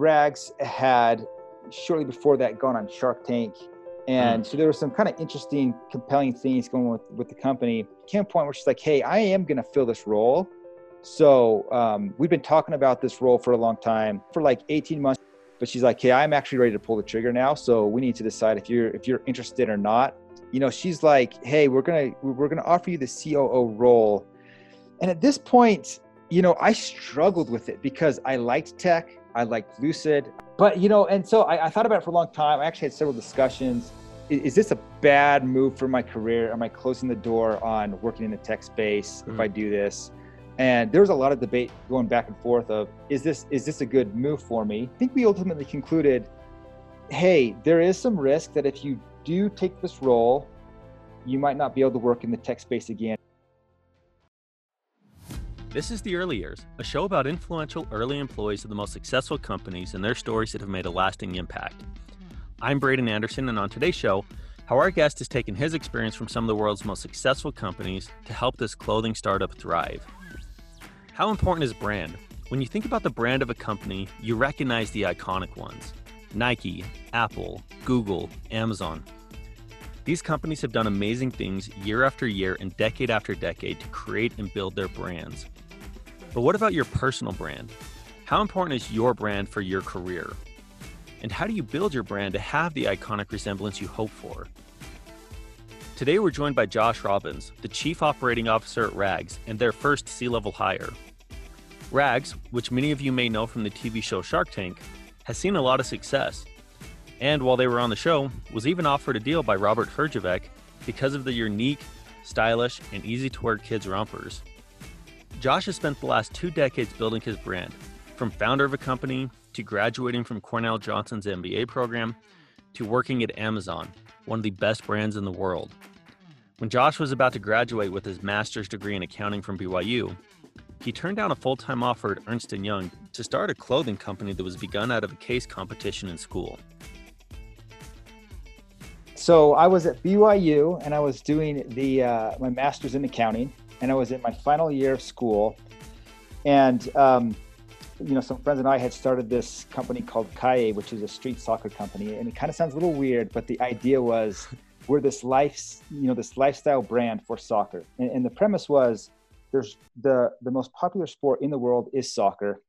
Rags had shortly before that gone on Shark Tank. And mm. so there were some kind of interesting, compelling things going with, with the company. Came a point where she's like, hey, I am going to fill this role. So um, we've been talking about this role for a long time, for like 18 months. But she's like, hey, I'm actually ready to pull the trigger now. So we need to decide if you're if you're interested or not. You know, she's like, hey, we're gonna we're gonna offer you the COO role. And at this point, you know, I struggled with it because I liked tech, I liked Lucid, but you know, and so I, I thought about it for a long time. I actually had several discussions. Is, is, this a bad move for my career? Am I closing the door on working in the tech space mm-hmm. if I do this? And there was a lot of debate going back and forth of is this is this a good move for me? I think we ultimately concluded, hey, there is some risk that if you do take this role, you might not be able to work in the tech space again. This is The Early Years, a show about influential early employees of the most successful companies and their stories that have made a lasting impact. I'm Braden Anderson, and on today's show, how our guest has taken his experience from some of the world's most successful companies to help this clothing startup thrive. How important is brand? When you think about the brand of a company, you recognize the iconic ones Nike, Apple, Google, Amazon. These companies have done amazing things year after year and decade after decade to create and build their brands. But what about your personal brand? How important is your brand for your career? And how do you build your brand to have the iconic resemblance you hope for? Today we're joined by Josh Robbins, the Chief Operating Officer at Rags and their first C level hire. Rags, which many of you may know from the TV show Shark Tank, has seen a lot of success. And while they were on the show, was even offered a deal by Robert Herjavec because of the unique, stylish, and easy to wear kids rompers. Josh has spent the last two decades building his brand, from founder of a company to graduating from Cornell Johnson's MBA program to working at Amazon, one of the best brands in the world. When Josh was about to graduate with his master's degree in accounting from BYU, he turned down a full-time offer at Ernst & Young to start a clothing company that was begun out of a case competition in school. So I was at BYU and I was doing the uh, my master's in accounting and I was in my final year of school, and um, you know some friends and I had started this company called Kaye, which is a street soccer company, and it kind of sounds a little weird, but the idea was we're this life, you know, this lifestyle brand for soccer, and, and the premise was there's the the most popular sport in the world is soccer.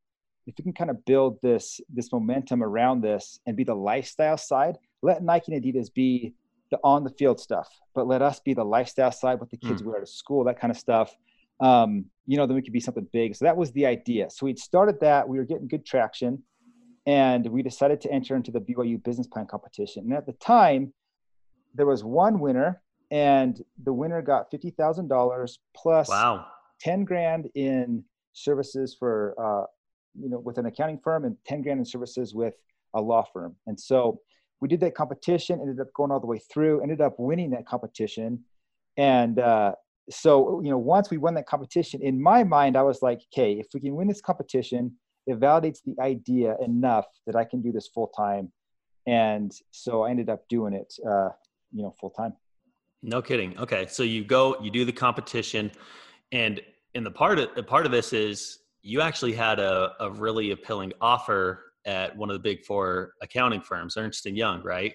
If you can kind of build this this momentum around this and be the lifestyle side, let Nike and Adidas be the on the field stuff, but let us be the lifestyle side, what the kids mm. wear to school, that kind of stuff. Um, you know, then we could be something big. So that was the idea. So we'd started that. We were getting good traction, and we decided to enter into the BYU business plan competition. And at the time, there was one winner, and the winner got fifty thousand dollars plus wow. ten grand in services for uh, you know with an accounting firm and ten grand in services with a law firm. And so we did that competition, ended up going all the way through, ended up winning that competition. And uh, so, you know, once we won that competition, in my mind, I was like, okay, if we can win this competition, it validates the idea enough that I can do this full time. And so I ended up doing it, uh, you know, full time. No kidding. Okay, so you go, you do the competition, and and the part of the part of this is you actually had a, a really appealing offer at one of the big four accounting firms, Ernst and Young, right?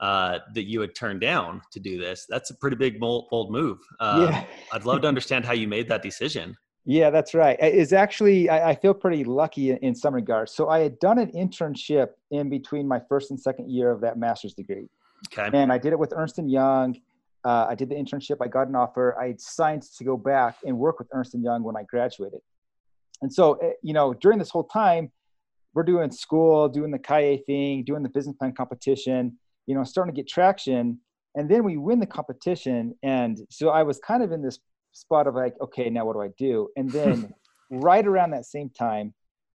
Uh, that you had turned down to do this. That's a pretty big bold move. Um, yeah. I'd love to understand how you made that decision. Yeah, that's right. It's actually I, I feel pretty lucky in, in, some regards. So I had done an internship in between my first and second year of that master's degree. Okay. And I did it with Ernst and Young. Uh, I did the internship. I got an offer. I signed to go back and work with Ernst and Young when I graduated. And so, eh, you know, during this whole time, we're doing school, doing the Kaye thing, doing the business plan competition, you know, starting to get traction. And then we win the competition. And so I was kind of in this spot of like, okay, now what do I do? And then right around that same time,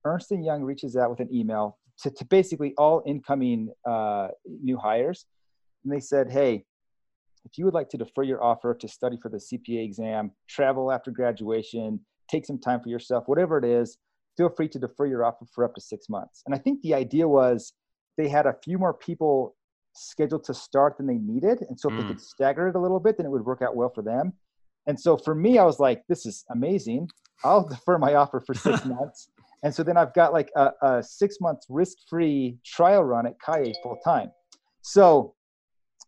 Ernst and Young reaches out with an email to, to basically all incoming uh, new hires. And they said, hey, if you would like to defer your offer to study for the CPA exam, travel after graduation, take some time for yourself, whatever it is, feel free to defer your offer for up to six months. And I think the idea was they had a few more people scheduled to start than they needed. And so if mm. they could stagger it a little bit, then it would work out well for them. And so for me, I was like, this is amazing. I'll defer my offer for six months. And so then I've got like a, a six months risk free trial run at Kaye full time. So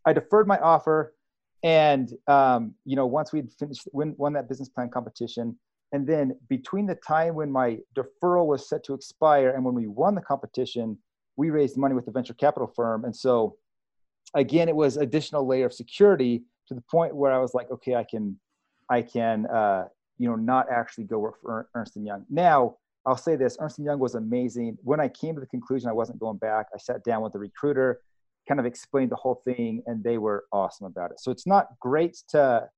I deferred my offer. And, um, you know, once we'd finished, win, won that business plan competition, and then between the time when my deferral was set to expire and when we won the competition, we raised money with the venture capital firm. And so, again, it was additional layer of security to the point where I was like, okay, I can, I can, uh, you know, not actually go work for Ernst and Young. Now, I'll say this: Ernst and Young was amazing. When I came to the conclusion I wasn't going back, I sat down with the recruiter, kind of explained the whole thing, and they were awesome about it. So it's not great to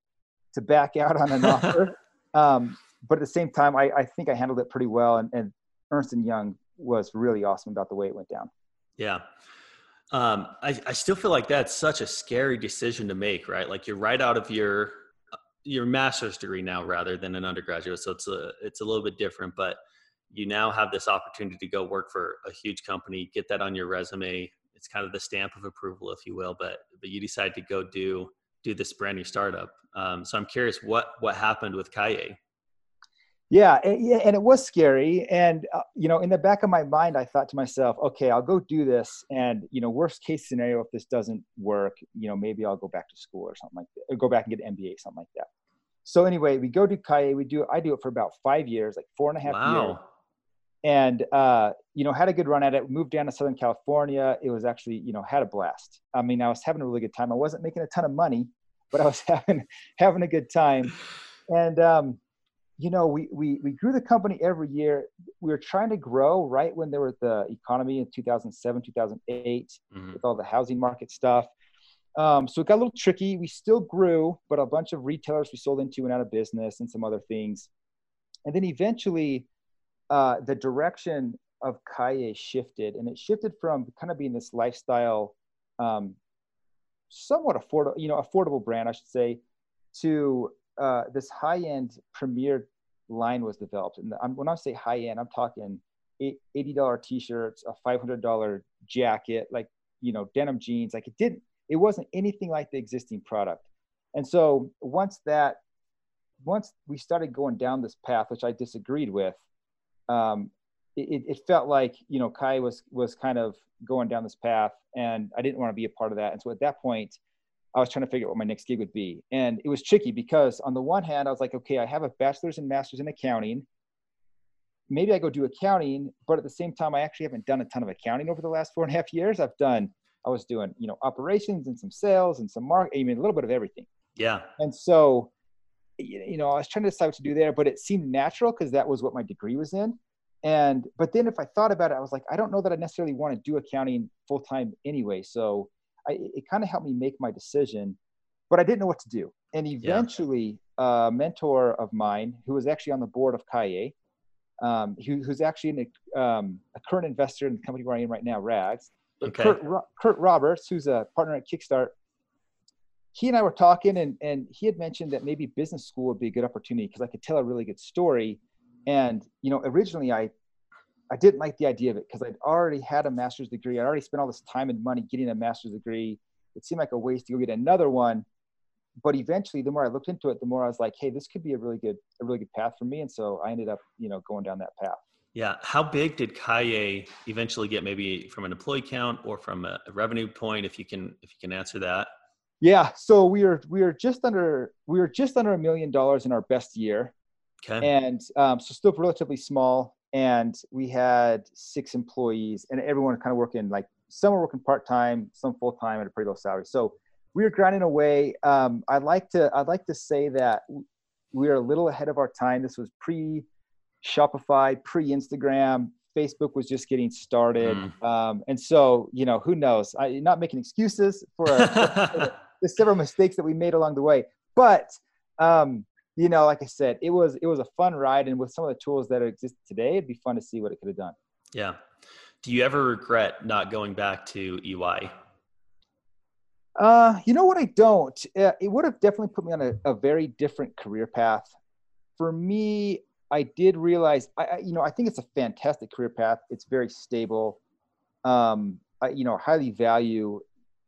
to back out on an offer, um, but at the same time, I, I, think I handled it pretty well, and, and Ernst and Young was really awesome about the way it went down. Yeah. Um, I, I still feel like that's such a scary decision to make, right? Like you're right out of your your master's degree now rather than an undergraduate, so it's a it's a little bit different. But you now have this opportunity to go work for a huge company, get that on your resume. It's kind of the stamp of approval, if you will. But but you decide to go do do this brand new startup. Um, so I'm curious what what happened with Kaye. Yeah, and it was scary. And uh, you know, in the back of my mind, I thought to myself, okay, I'll go do this. And you know, worst case scenario, if this doesn't work, you know, maybe I'll go back to school or something like that, or go back and get an MBA, something like that. So anyway, we go to Kaye. We do. I do it for about five years, like four and a half wow. years and uh, you know had a good run at it moved down to southern california it was actually you know had a blast i mean i was having a really good time i wasn't making a ton of money but i was having having a good time and um, you know we, we we grew the company every year. We were trying to grow right when there was the economy in 2007 2008 mm-hmm. with all the housing market stuff. Um, so it got a little tricky. We still grew but a bunch of retailers we sold into went out of business and some other things. And then eventually uh, the direction of Kaye shifted, and it shifted from kind of being this lifestyle, um, somewhat affordable, you know, affordable brand, I should say, to uh, this high-end premier line was developed. And I'm, when I say high-end, I'm talking $80 t-shirts, a $500 jacket, like, you know, denim jeans. Like it didn't, it wasn't anything like the existing product. And so once that, once we started going down this path, which I disagreed with, um, it, it, felt like you know Kai was was kind of going down this path, and I didn't want to be a part of that. And so at that point, I was trying to figure out what my next gig would be, and it was tricky because on the one hand, I was like, okay, I have a bachelor's and master's in accounting. Maybe I go do accounting, but at the same time, I actually haven't done a ton of accounting over the last four and a half years. I've done, I was doing, you know, operations and some sales and some market, I mean, a little bit of everything. Yeah. And so you know, I was trying to decide what to do there, but it seemed natural because that was what my degree was in. And but then if I thought about it, I was like, I don't know that I necessarily want to do accounting full time anyway. So I, it kind of helped me make my decision, but I didn't know what to do. And eventually, yeah. a mentor of mine who was actually on the board of Kaye, um, who, who's actually a, um, a current investor in the company where I am right now, Rags. Okay. Kurt, Kurt Roberts, who's a partner at Kickstart, he and I were talking, and and he had mentioned that maybe business school would be a good opportunity because I could tell a really good story. And you know, originally I I didn't like the idea of it because I'd already had a master's degree. I'd already spent all this time and money getting a master's degree. It seemed like a waste to go get another one. But eventually, the more I looked into it, the more I was like, "Hey, this could be a really good, a really good path for me." And so I ended up, you know, going down that path. Yeah. How big did Kaye eventually get? Maybe from an employee count or from a revenue point, if you can, if you can answer that. Yeah, so we are we are just under we are just under a million dollars in our best year, okay. and um, so still relatively small. And we had six employees, and everyone kind of working like some were working part time, some full time at a pretty low salary. So we were grinding away. Um, I'd like to I'd like to say that we are a little ahead of our time. This was pre Shopify, pre Instagram. Facebook was just getting started, mm. um, and so you know who knows. I, not making excuses for, a, for there's several mistakes that we made along the way. But um, you know, like I said, it was it was a fun ride, and with some of the tools that exist today, it'd be fun to see what it could have done. Yeah. Do you ever regret not going back to EY? Uh, you know what? I don't. Uh, it would have definitely put me on a, a, very different career path. For me, I did realize, I, I, you know, I think it's a fantastic career path. It's very stable. Um, I, you know, highly value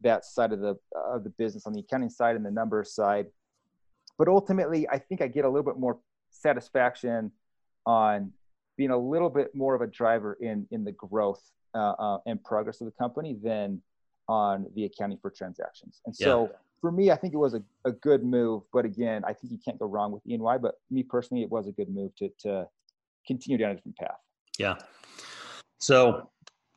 that side of the of the business on the accounting side and the numbers side. But ultimately, I think I get a little bit more satisfaction on being a little bit more of a driver in in the growth uh, uh, and progress of the company than on the accounting for transactions. And so yeah. for me, I think it was a, a good move. But again, I think you can't go wrong with EY. But me personally, it was a good move to to continue down a different path. Yeah. So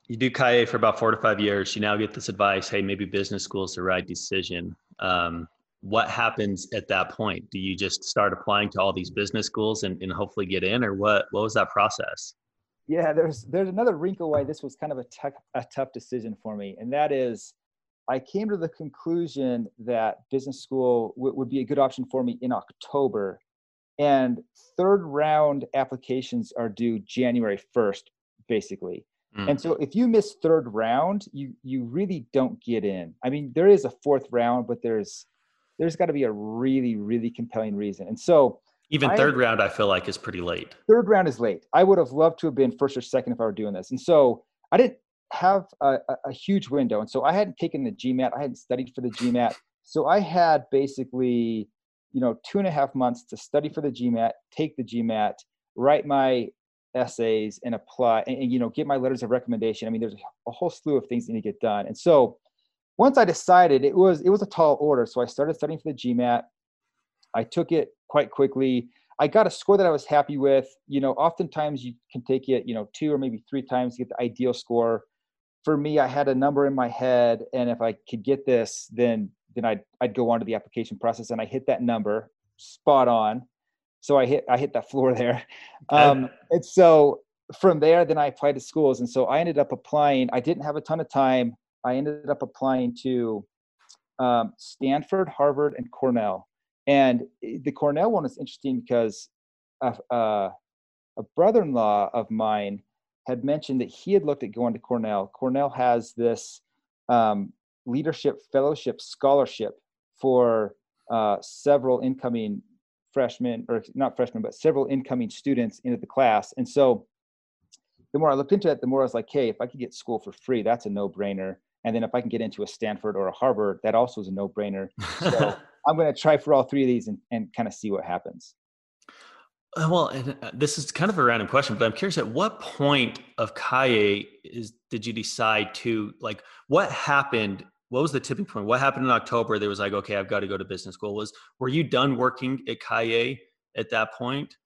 you do Kaye for about four to five years. You now get this advice, hey, maybe business school is the right decision. Um, what happens at that point? Do you just start applying to all these business schools and, and hopefully get in, or what? What was that process? Yeah, there's there's another wrinkle why this was kind of a tough a tough decision for me, and that is, I came to the conclusion that business school w- would be a good option for me in October, and third round applications are due January first, basically. Mm. And so if you miss third round, you you really don't get in. I mean, there is a fourth round, but there's there's got to be a really really compelling reason. And so even third I, round, I feel like is pretty late. Third round is late. I would have loved to have been first or second if I were doing this. And so I didn't have a, a, a huge window. And so I hadn't taken the GMAT. I hadn't studied for the GMAT. So I had basically, you know, two and a half months to study for the GMAT, take the GMAT, write my essays and apply and, and, you know get my letters of recommendation i mean there's a whole slew of things that need to get done and so once i decided it was it was a tall order so i started studying for the gmat i took it quite quickly i got a score that i was happy with you know oftentimes you can take it you know two or maybe three times to get the ideal score for me i had a number in my head and if i could get this then then i'd i'd go on to the application process and i hit that number spot on so I hit I hit that floor there. Um, and so from there, then I applied to schools, and so I ended up applying. I didn't have a ton of time. I ended up applying to um, Stanford, Harvard, and Cornell. And the Cornell one is interesting because a, a, a brother-in-law of mine had mentioned that he had looked at going to Cornell. Cornell has this um, leadership fellowship scholarship for uh, several incoming freshmen or not freshmen, but several incoming students into the class. And so the more I looked into it, the more I was like, hey, if I could get school for free, that's a no brainer. And then if I can get into a Stanford or a Harvard, that also is a no brainer. So I'm going to try for all three of these and, and kind of see what happens. Uh, well, and uh, this is kind of a random question, but I'm curious at what point of Kaye is did you decide to like what happened what was the tipping point? What happened in October? There was like, okay, I've got to go to business school. Was were you done working at Kaye at that point?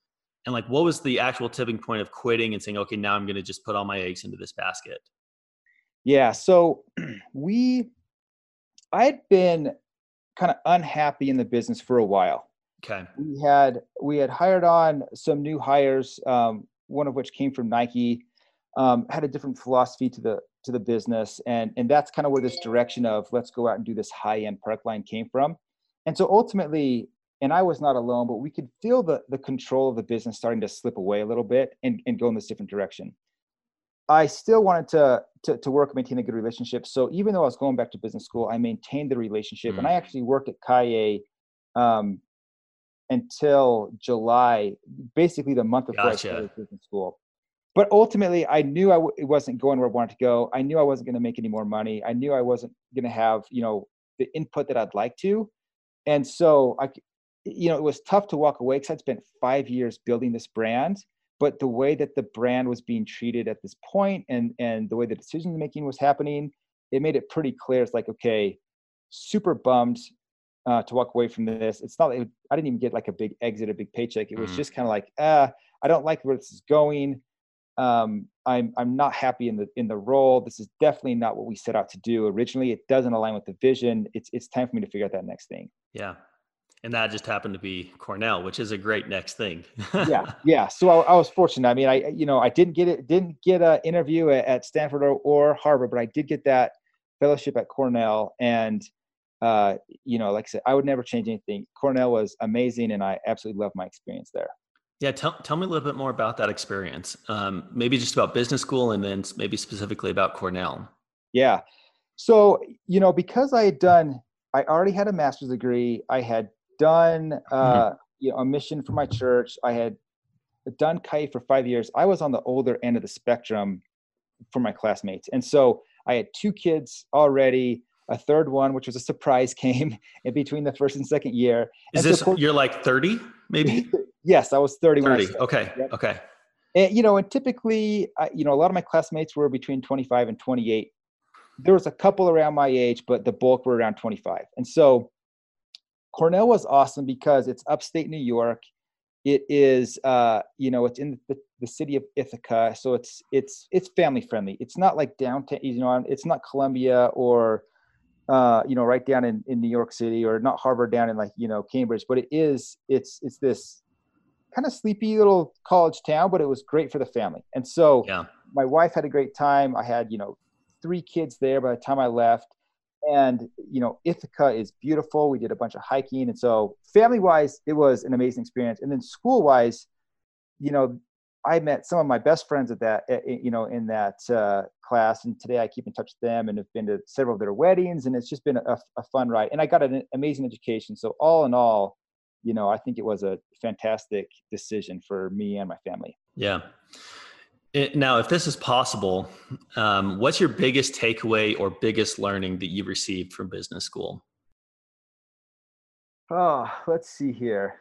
And like, what was the actual tipping point of quitting and saying, okay, now I'm going to just put all my eggs into this basket? Yeah. So we, I had been kind of unhappy in the business for a while. Okay. We had we had hired on some new hires, um, one of which came from Nike. Um, had a different philosophy to the to the business and and that's kind of where this direction of let's go out and do this high end product line came from and so ultimately and i was not alone but we could feel the the control of the business starting to slip away a little bit and, and go in this different direction i still wanted to, to to work maintain a good relationship. So even though i was going back to business school i maintained the relationship mm. and i actually worked at kaye um, until july basically the month before gotcha. i started business school. But ultimately i knew I w- it wasn't going where i wanted to go. I knew i wasn't going to make any more money. I knew i wasn't going to have you know the input that i'd like to. And so i you know it was tough to walk away because i'd spent five years building this brand but the way that the brand was being treated at this point and and the way the decision making was happening it made it pretty clear it's like okay super bummed uh, to walk away from this it's not it, i didn't even get like a big exit a big paycheck it was mm. just kind of like ah i don't like where this is going um, I'm I'm not happy in the in the role. This is definitely not what we set out to do originally. It doesn't align with the vision. It's it's time for me to figure out that next thing. Yeah, and that just happened to be Cornell, which is a great next thing. yeah, yeah. So I, I, was fortunate. I mean, I you know I didn't get it didn't get an interview at, at Stanford or, or, Harvard, but I did get that fellowship at Cornell, and uh, you know, like I said, I would never change anything. Cornell was amazing, and I absolutely loved my experience there. Yeah, tell, tell me a little bit more about that experience. Um, maybe just about business school and then maybe specifically about Cornell. Yeah. So, you know, because I had done, I already had a master's degree, I had done uh, mm-hmm. you know, a mission for my church, I had done Kaye for five years. I was on the older end of the spectrum for my classmates. And so I had two kids already. A third one, which was a surprise, came in between the first and second year. Is and this so, you're like 30, maybe? Yes, I was 30. 30. Okay. Yep. Okay. And, you know, and typically, I, you know, a lot of my classmates were between 25 and 28. There was a couple around my age, but the bulk were around 25. And so Cornell was awesome because it's upstate New York. It is, uh, you know, it's in the, the city of Ithaca, so it's it's it's family friendly. It's not like downtown, you know, it's not Columbia or uh, you know, right down in, in New York City or not Harvard down in like, you know, Cambridge, but it is, it's, it's this kind of sleepy little college town, but it was great for the family. And so yeah. my wife had a great time. I had, you know, three kids there by the time I left. And, you know, Ithaca is beautiful. We did a bunch of hiking. And so family wise, it was an amazing experience. And then school wise, you know, I met some of my best friends at that, eh, eh, you know, in that uh, class, and today I keep in touch with them and have been to several of their weddings, and it's just been a, a, fun ride. And I got an amazing education. So all in all, you know, I think it was a fantastic decision for me and my family. Yeah. It, now, if this is possible, um, what's your biggest takeaway or biggest learning that you received from business school? Oh, let's see here.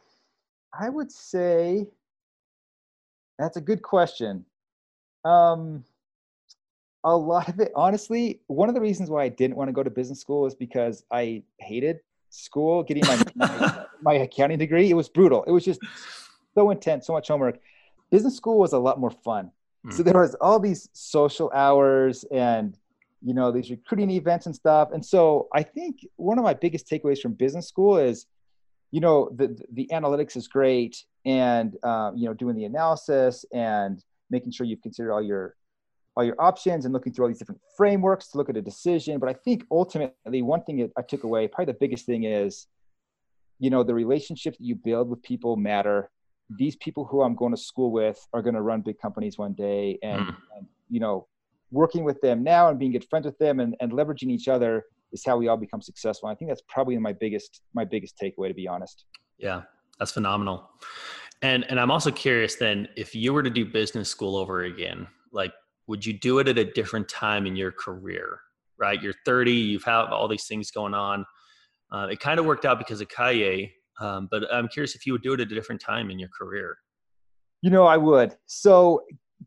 I would say that's a good question. Um, a lot of it, honestly, one of the reasons why I didn't want to go to business school is because I hated school, getting my, my, my accounting degree. It was brutal. It was just so intense, so much homework. Business school was a lot more fun. Mm. So there was all these social hours and you know these recruiting events and stuff. And so I think one of my biggest takeaways from business school is you know the the analytics is great and um, you know doing the analysis and making sure you've considered all your all your options and looking through all these different frameworks to look at a decision but i think ultimately one thing that i took away probably the biggest thing is you know the relationships that you build with people matter these people who i'm going to school with are going to run big companies one day and, mm. and you know working with them now and being good friends with them and, and leveraging each other is how we all become successful. I think that's probably my biggest my biggest takeaway, to be honest. Yeah, that's phenomenal. And and I'm also curious then, if you were to do business school over again, like would you do it at a different time in your career? Right, you're 30, you've had all these things going on. Uh, it kind of worked out because of Kaye, um, but I'm curious if you would do it at a different time in your career. You know, I would. So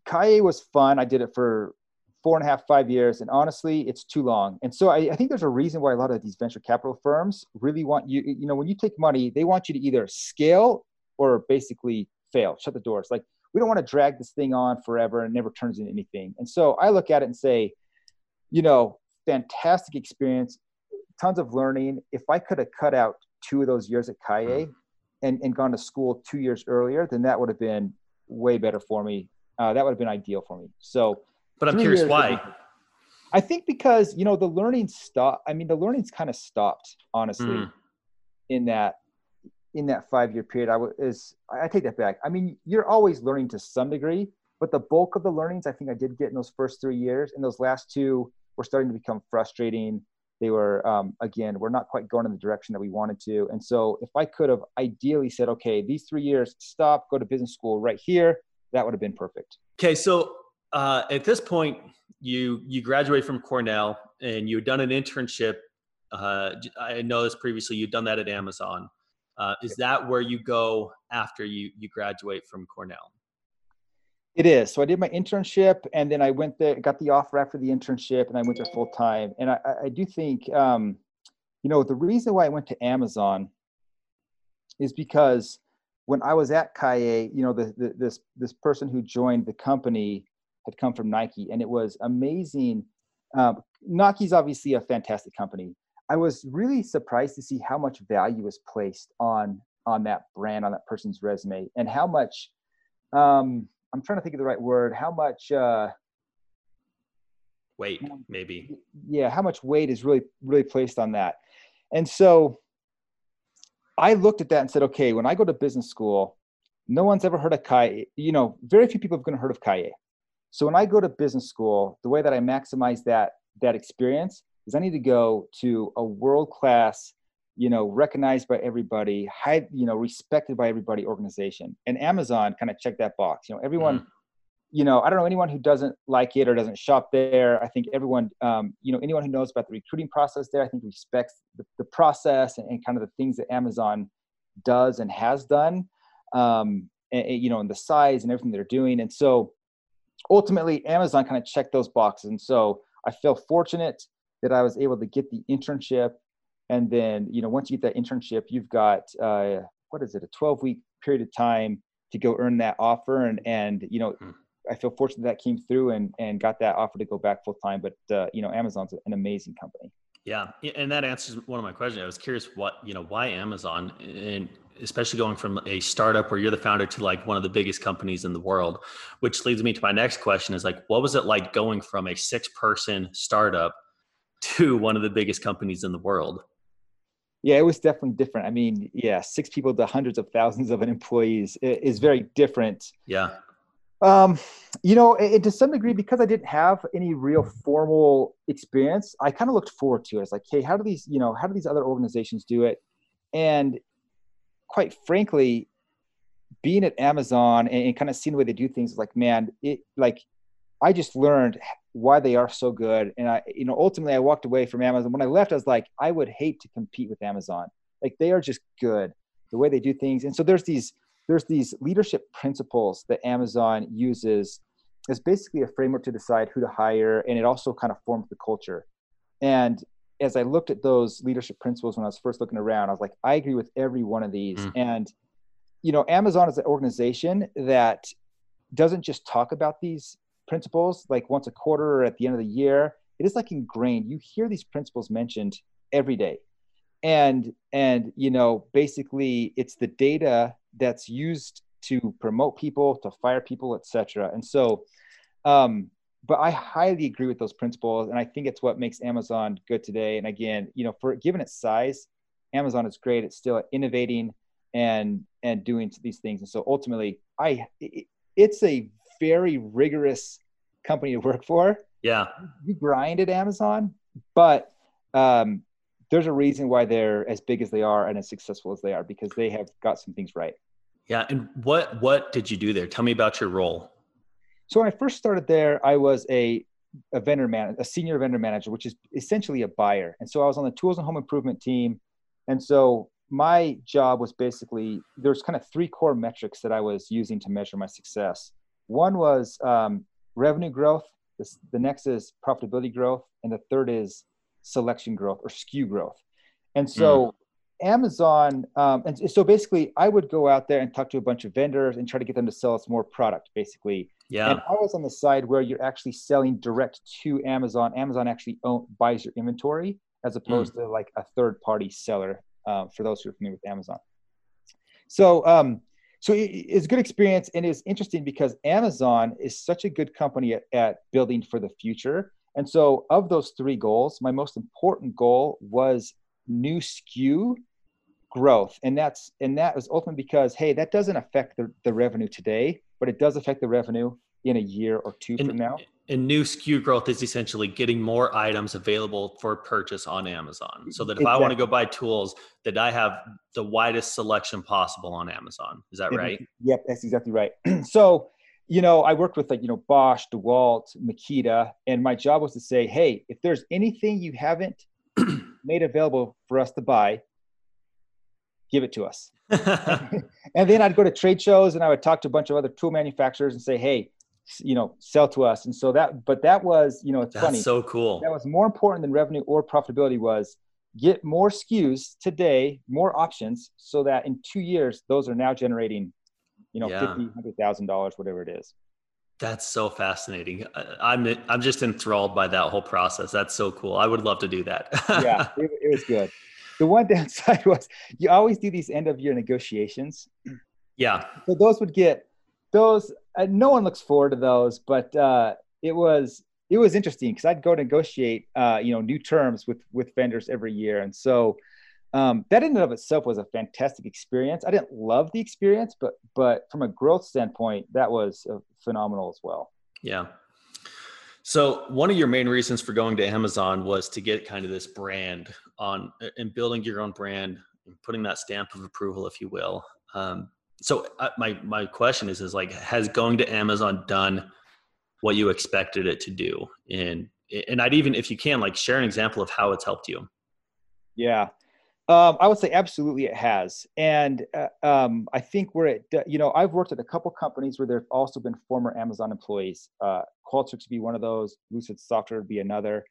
Kaye was fun. I did it for four and a half, five years. And honestly, it's too long. And so I, I, think there's a reason why a lot of these venture capital firms really want you, you know, when you take money, they want you to either scale or basically fail, shut the doors. Like, we don't want to drag this thing on forever and never turns into anything. And so I look at it and say, you know, fantastic experience, tons of learning. If I could have cut out two of those years at Kaye and, and gone to school two years earlier, then that would have been way better for me. Uh, that would have been ideal for me. So but I'm curious why. I think because you know the learning stopped. I mean, the learning's kind of stopped, honestly, mm. in that in that five year period. I was I take that back. I mean, you're always learning to some degree, but the bulk of the learnings I think I did get in those first three years. And those last two were starting to become frustrating. They were um, again, we're not quite going in the direction that we wanted to. And so, if I could have ideally said, okay, these three years, stop, go to business school right here, that would have been perfect. Okay, so uh, at this point, you you graduate from Cornell and you've done an internship. Uh, I know this previously. You've done that at Amazon. Uh, is that where you go after you you graduate from Cornell? It is. So I did my internship, and then I went there, got the offer after the internship, and I went there full time. And I, I do think, um, you know, the reason why I went to Amazon is because when I was at Kaye, you know, the, the, this this person who joined the company had come from Nike, and it was amazing. Um, Nike's obviously a fantastic company. I was really surprised to see how much value was placed on on that brand, on that person's resume, and how much. Um, I'm trying to think of the right word. How much uh, weight, maybe? Yeah, how much weight is really really placed on that, and so I looked at that and said, okay, when I go to business school, no one's ever heard of Kaye. You know, very few people have to heard of Kaye. So when I go to business school, the way that I maximize that that experience is I need to go to a world class, you know, recognized by everybody, high, you know, respected by everybody organization. And Amazon kind of checked that box. You know, everyone. Mm. You know, I don't know anyone who doesn't like it or doesn't shop there. I think everyone, um, you know, anyone who knows about the recruiting process there, I think respects the, the process and, and kind of the things that Amazon does and has done. Um, and, you know, and the size and everything they're doing. And so ultimately Amazon kind of checked those boxes. And so I feel fortunate that I was able to get the internship. And then, you know, once you get that internship, you've got, uh, what is it, a 12 week period of time to go earn that offer. And, and, you know, hmm. I feel fortunate that came through and, and got that offer to go back full time. But, uh, you know, Amazon's an amazing company. Yeah, and that answers one of my questions. I was curious what you know why Amazon, and especially going from a startup where you're the founder to like one of the biggest companies in the world, which leads me to my next question: is like, what was it like going from a six-person startup to one of the biggest companies in the world? Yeah, it was definitely different. I mean, yeah, six people to hundreds of thousands of employees is very different. Yeah. Um, you know, it, to some degree, because I didn't have any real formal experience, I kind of looked forward to it. It's like, hey, how do these, you know, how do these other organizations do it? And quite frankly, being at Amazon and, and kind of seeing the way they do things, like, man, it like I just learned why they are so good. And I, you know, ultimately I walked away from Amazon. When I left, I was like, I would hate to compete with Amazon. Like they are just good the way they do things. And so there's these there's these leadership principles that Amazon uses as basically a framework to decide who to hire, and it also kind of forms the culture. And as I looked at those leadership principles when I was first looking around, I was like, I agree with every one of these. Mm. And you know, Amazon is an organization that doesn't just talk about these principles like once a quarter or at the end of the year. It is like ingrained. You hear these principles mentioned every day and and you know basically it's the data that's used to promote people to fire people etc and so um but i highly agree with those principles and i think it's what makes amazon good today and again you know for given its size amazon is great it's still innovating and and doing these things and so ultimately i it, it's a very rigorous company to work for yeah you grind at amazon but um there's a reason why they're as big as they are and as successful as they are because they have got some things right. Yeah, and what what did you do there? Tell me about your role. So when I first started there, I was a a vendor man, a senior vendor manager, which is essentially a buyer. And so I was on the tools and home improvement team. And so my job was basically there's kind of three core metrics that I was using to measure my success. One was um, revenue growth. This, the next is profitability growth, and the third is selection growth or SKU growth. And so mm. Amazon, um, and so basically, I would go out there and talk to a bunch of vendors and try to get them to sell us more product, basically. Yeah. And I was on the side where you're actually selling direct to Amazon. Amazon actually own, buys your inventory as opposed mm. to like a third party seller. Uh, for those who are familiar with Amazon. So, um, so it, it's a good experience and it's interesting because Amazon is such a good company at, at building for the future and so, of those three goals, my most important goal was new SKU growth, and that's and that was ultimately because hey, that doesn't affect the, the revenue today, but it does affect the revenue in a year or two and, from now. And new SKU growth is essentially getting more items available for purchase on Amazon. So that if exactly. I want to go buy tools, that I have the widest selection possible on Amazon. Is that right? Yep, that's exactly right. so you know, I worked with like, you know, Bosch, DeWalt, Makita, and my job was to say, hey, if there's anything you haven't made available for us to buy, give it to us. and then I'd go to trade shows and I would talk to a bunch of other tool manufacturers and say, hey, you know, sell to us. And so that, but that was, you know, it's That's funny. so cool. That was more important than revenue or profitability was get more SKUs today, more options, so that in two years, those are now generating you know, yeah. fifty, hundred thousand dollars, whatever it is. That's so fascinating. I'm I'm just enthralled by that whole process. That's so cool. I would love to do that. yeah, it, it, was good. The one downside was you always do these end of year negotiations. Yeah. So those would get those. Uh, no one looks forward to those, but uh, it was it was interesting because I'd go negotiate, uh, you know, new terms with with vendors every year, and so um, that in and of itself was a fantastic experience. I didn't love the experience, but but from a growth standpoint, that was phenomenal as well. Yeah. So one of your main reasons for going to Amazon was to get kind of this brand on and building your own brand, and putting that stamp of approval, if you will. Um, so uh, my my question is is like, has going to Amazon done what you expected it to do? And and I'd even if you can like share an example of how it's helped you. Yeah. Um, I would say absolutely it has, and uh, um, I think we're at you know I've worked at a couple companies where there've also been former Amazon employees. Uh, Qualtrics would be one of those. Lucid Software would be another,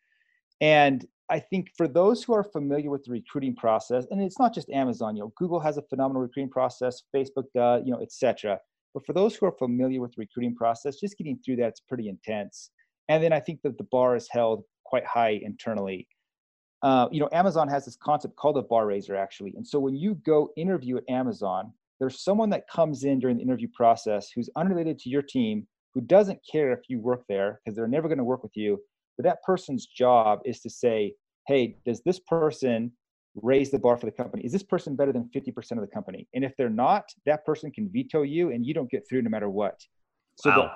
and I think for those who are familiar with the recruiting process, and it's not just Amazon, you know, Google has a phenomenal recruiting process, Facebook does, you know, etc. But for those who are familiar with the recruiting process, just getting through that's pretty intense. And then I think that the bar is held quite high internally. Uh, you know, Amazon has this concept called a bar raiser, actually. And so when you go interview at Amazon, there's someone that comes in during the interview process who's unrelated to your team, who doesn't care if you work there because they're never going to work with you. But that person's job is to say, hey, does this person raise the bar for the company? Is this person better than 50% of the company? And if they're not, that person can veto you and you don't get through no matter what. So wow.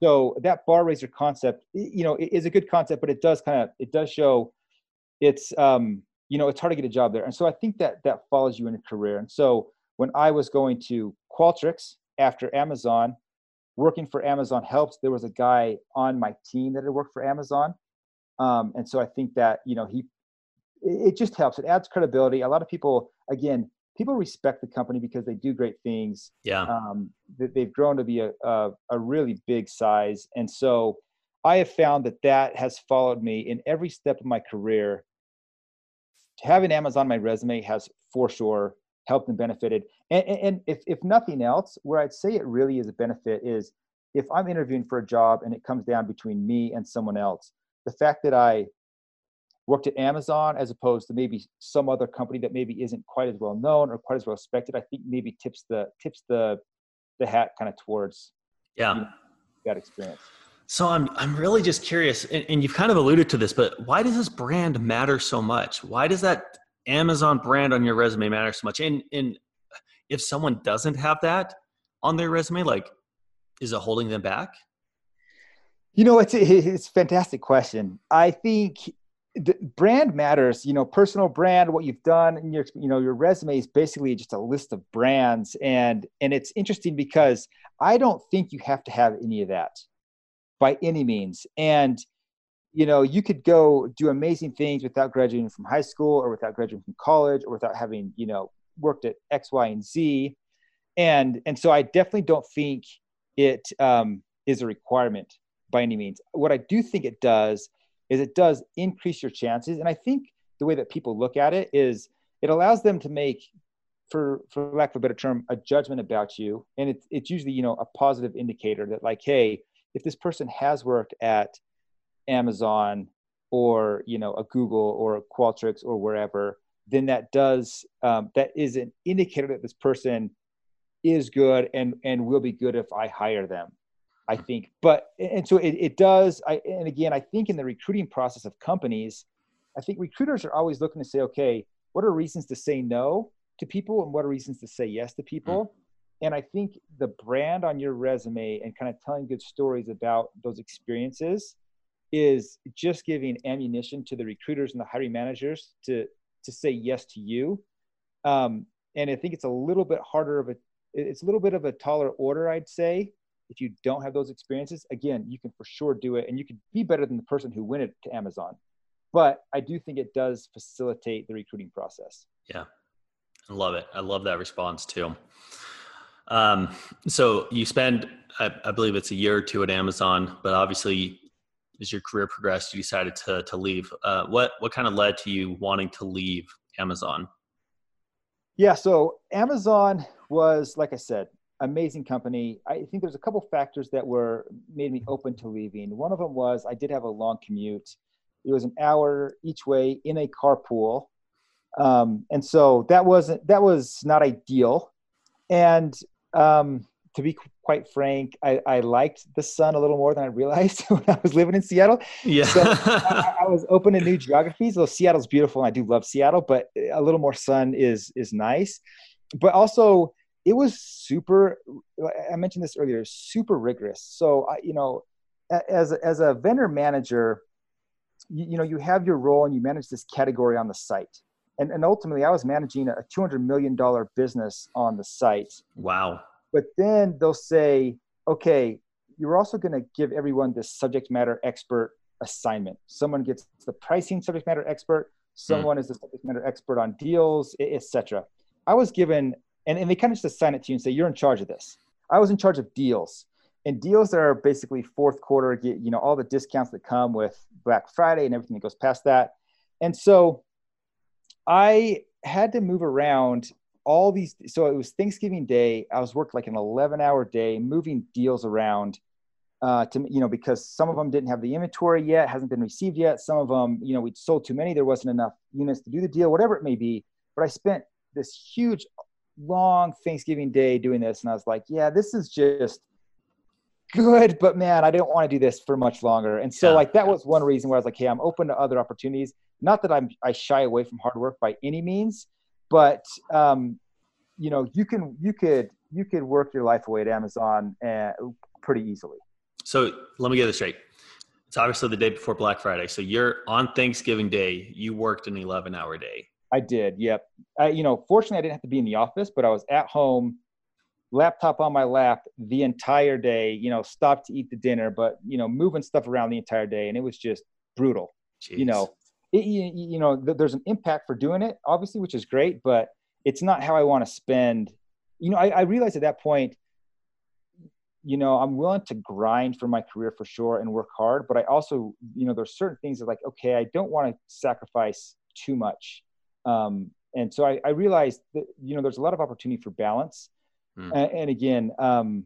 the, so that bar raiser concept, you know, is a good concept, but it does kind of it does show it's um, you know it's hard to get a job there and so i think that that follows you in a career and so when i was going to qualtrics after amazon working for amazon helped there was a guy on my team that had worked for amazon. Um, and so i think that you know he it just helps. It adds credibility. A lot of people again people respect the company because they do great things. Yeah. Um, they've grown to be a, a, a really big size. And so I have found that that has followed me in every step of my career. Having Amazon on my resume has for sure helped and benefited. And, and if, if nothing else, where I'd say it really is a benefit is if I'm interviewing for a job and it comes down between me and someone else, the fact that I worked at Amazon as opposed to maybe some other company that maybe isn't quite as well known or quite as well respected, I think maybe tips the tips the the hat kind of towards yeah you know, that experience. So I'm I'm really just curious, and, and, you've kind of alluded to this, but why does this brand matter so much? Why does that Amazon brand on your resume matters so much? And and if someone doesn't have that on their resume, like, is it holding them back? You know, it's it's a fantastic question. I think the brand matters. You know, personal brand, what you've done, and your you know your resume is basically just a list of brands, and and it's interesting because I don't think you have to have any of that by any means. And you know, you could go do amazing things without graduating from high school or without graduating from college or without having, you know, worked at X, Y, and Z. And and so I definitely don't think it um, is a requirement by any means. What I do think it does is it does increase your chances. And I think the way that people look at it is it allows them to make, for for lack of a better term, a judgment about you. And it's it's usually, you know, a positive indicator that like, hey, if this person has worked at Amazon or you know a Google or a Qualtrics or wherever, then that does um, that is an indicator that this person is good and and will be good if I hire them. I think, but and so it, it does. I and again, I think in the recruiting process of companies, I think recruiters are always looking to say, okay, what are reasons to say no to people and what are reasons to say yes to people? Mm-hmm and I think the brand on your resume and kind of telling good stories about those experiences is just giving ammunition to the recruiters and the hiring managers to to say yes to you. Um, and I think it's a little bit harder of a it's a little bit of a taller order, I'd say. If you don't have those experiences, again, you can for sure do it, and you could be better than the person who went it to Amazon. But I do think it does facilitate the recruiting process. Yeah, I love it. I love that response too. Um, so you spend, I, I, believe it's a year or two at Amazon, but obviously, as your career progressed, you decided to to leave. Uh, what what kind of led to you wanting to leave Amazon? Yeah, so Amazon was, like I said, amazing company. I think there's a couple factors that were made me open to leaving. One of them was I did have a long commute. It was an hour each way in a carpool, um, and so that wasn't that was not ideal. And um, to be quite frank, I, I, liked the sun a little more than I realized when I was living in Seattle. Yeah. So I, I, was open to new geographies. Though Seattle's beautiful, and I do love Seattle, but a little more sun is is nice. But also, it was super. I mentioned this earlier. Super rigorous. So you know, as a, as a vendor manager, you, you know you have your role and you manage this category on the site and, and ultimately i was managing a $200 million business on the site wow but then they'll say okay you're also going to give everyone this subject matter expert assignment. Someone gets the pricing subject matter expert, someone mm. is the subject matter expert on deals, etc. I was given, and, and they kind of just assign it to you and say, you're in charge of this. I was in charge of deals. And deals are basically fourth quarter, you know, all the discounts that come with Black Friday and everything that goes past that. And so I had to move around all these. So it was Thanksgiving Day. I was working like an 11 hour day, moving deals around uh, to you know because some of them didn't have the inventory yet, hasn't been received yet. Some of them, you know, we'd sold too many, there wasn't enough units to do the deal, whatever it may be. But I spent this huge, long Thanksgiving day doing this, and I was like, yeah, this is just good, but man, I didn't want to do this for much longer. And so, yeah. like, that was one reason where I was like, hey, I'm open to other opportunities. Not that I'm I shy away from hard work by any means, but um, you know, you can you could you could work your life away at Amazon uh, pretty easily. So let me get this straight. It's obviously the day before Black Friday. So you're on Thanksgiving Day. You worked an 11 hour day. I did. Yep. I, you know, fortunately, I didn't have to be in the office, but I was at home, laptop on my lap the entire day. You know, stopped to eat the dinner, but you know, moving stuff around the entire day, and it was just brutal. Jeez. You know, it, you, you know, there's an impact for doing it, obviously, which is great, but it's not how I want to spend. You know, I, I realized at that point you know, I'm willing to grind for my career for sure and work hard, but I also, you know, there's certain things that like, okay, I don't want to sacrifice too much. Um, and so I, I, realized that, you know, there's a lot of opportunity for balance. Mm. And, and, again, um,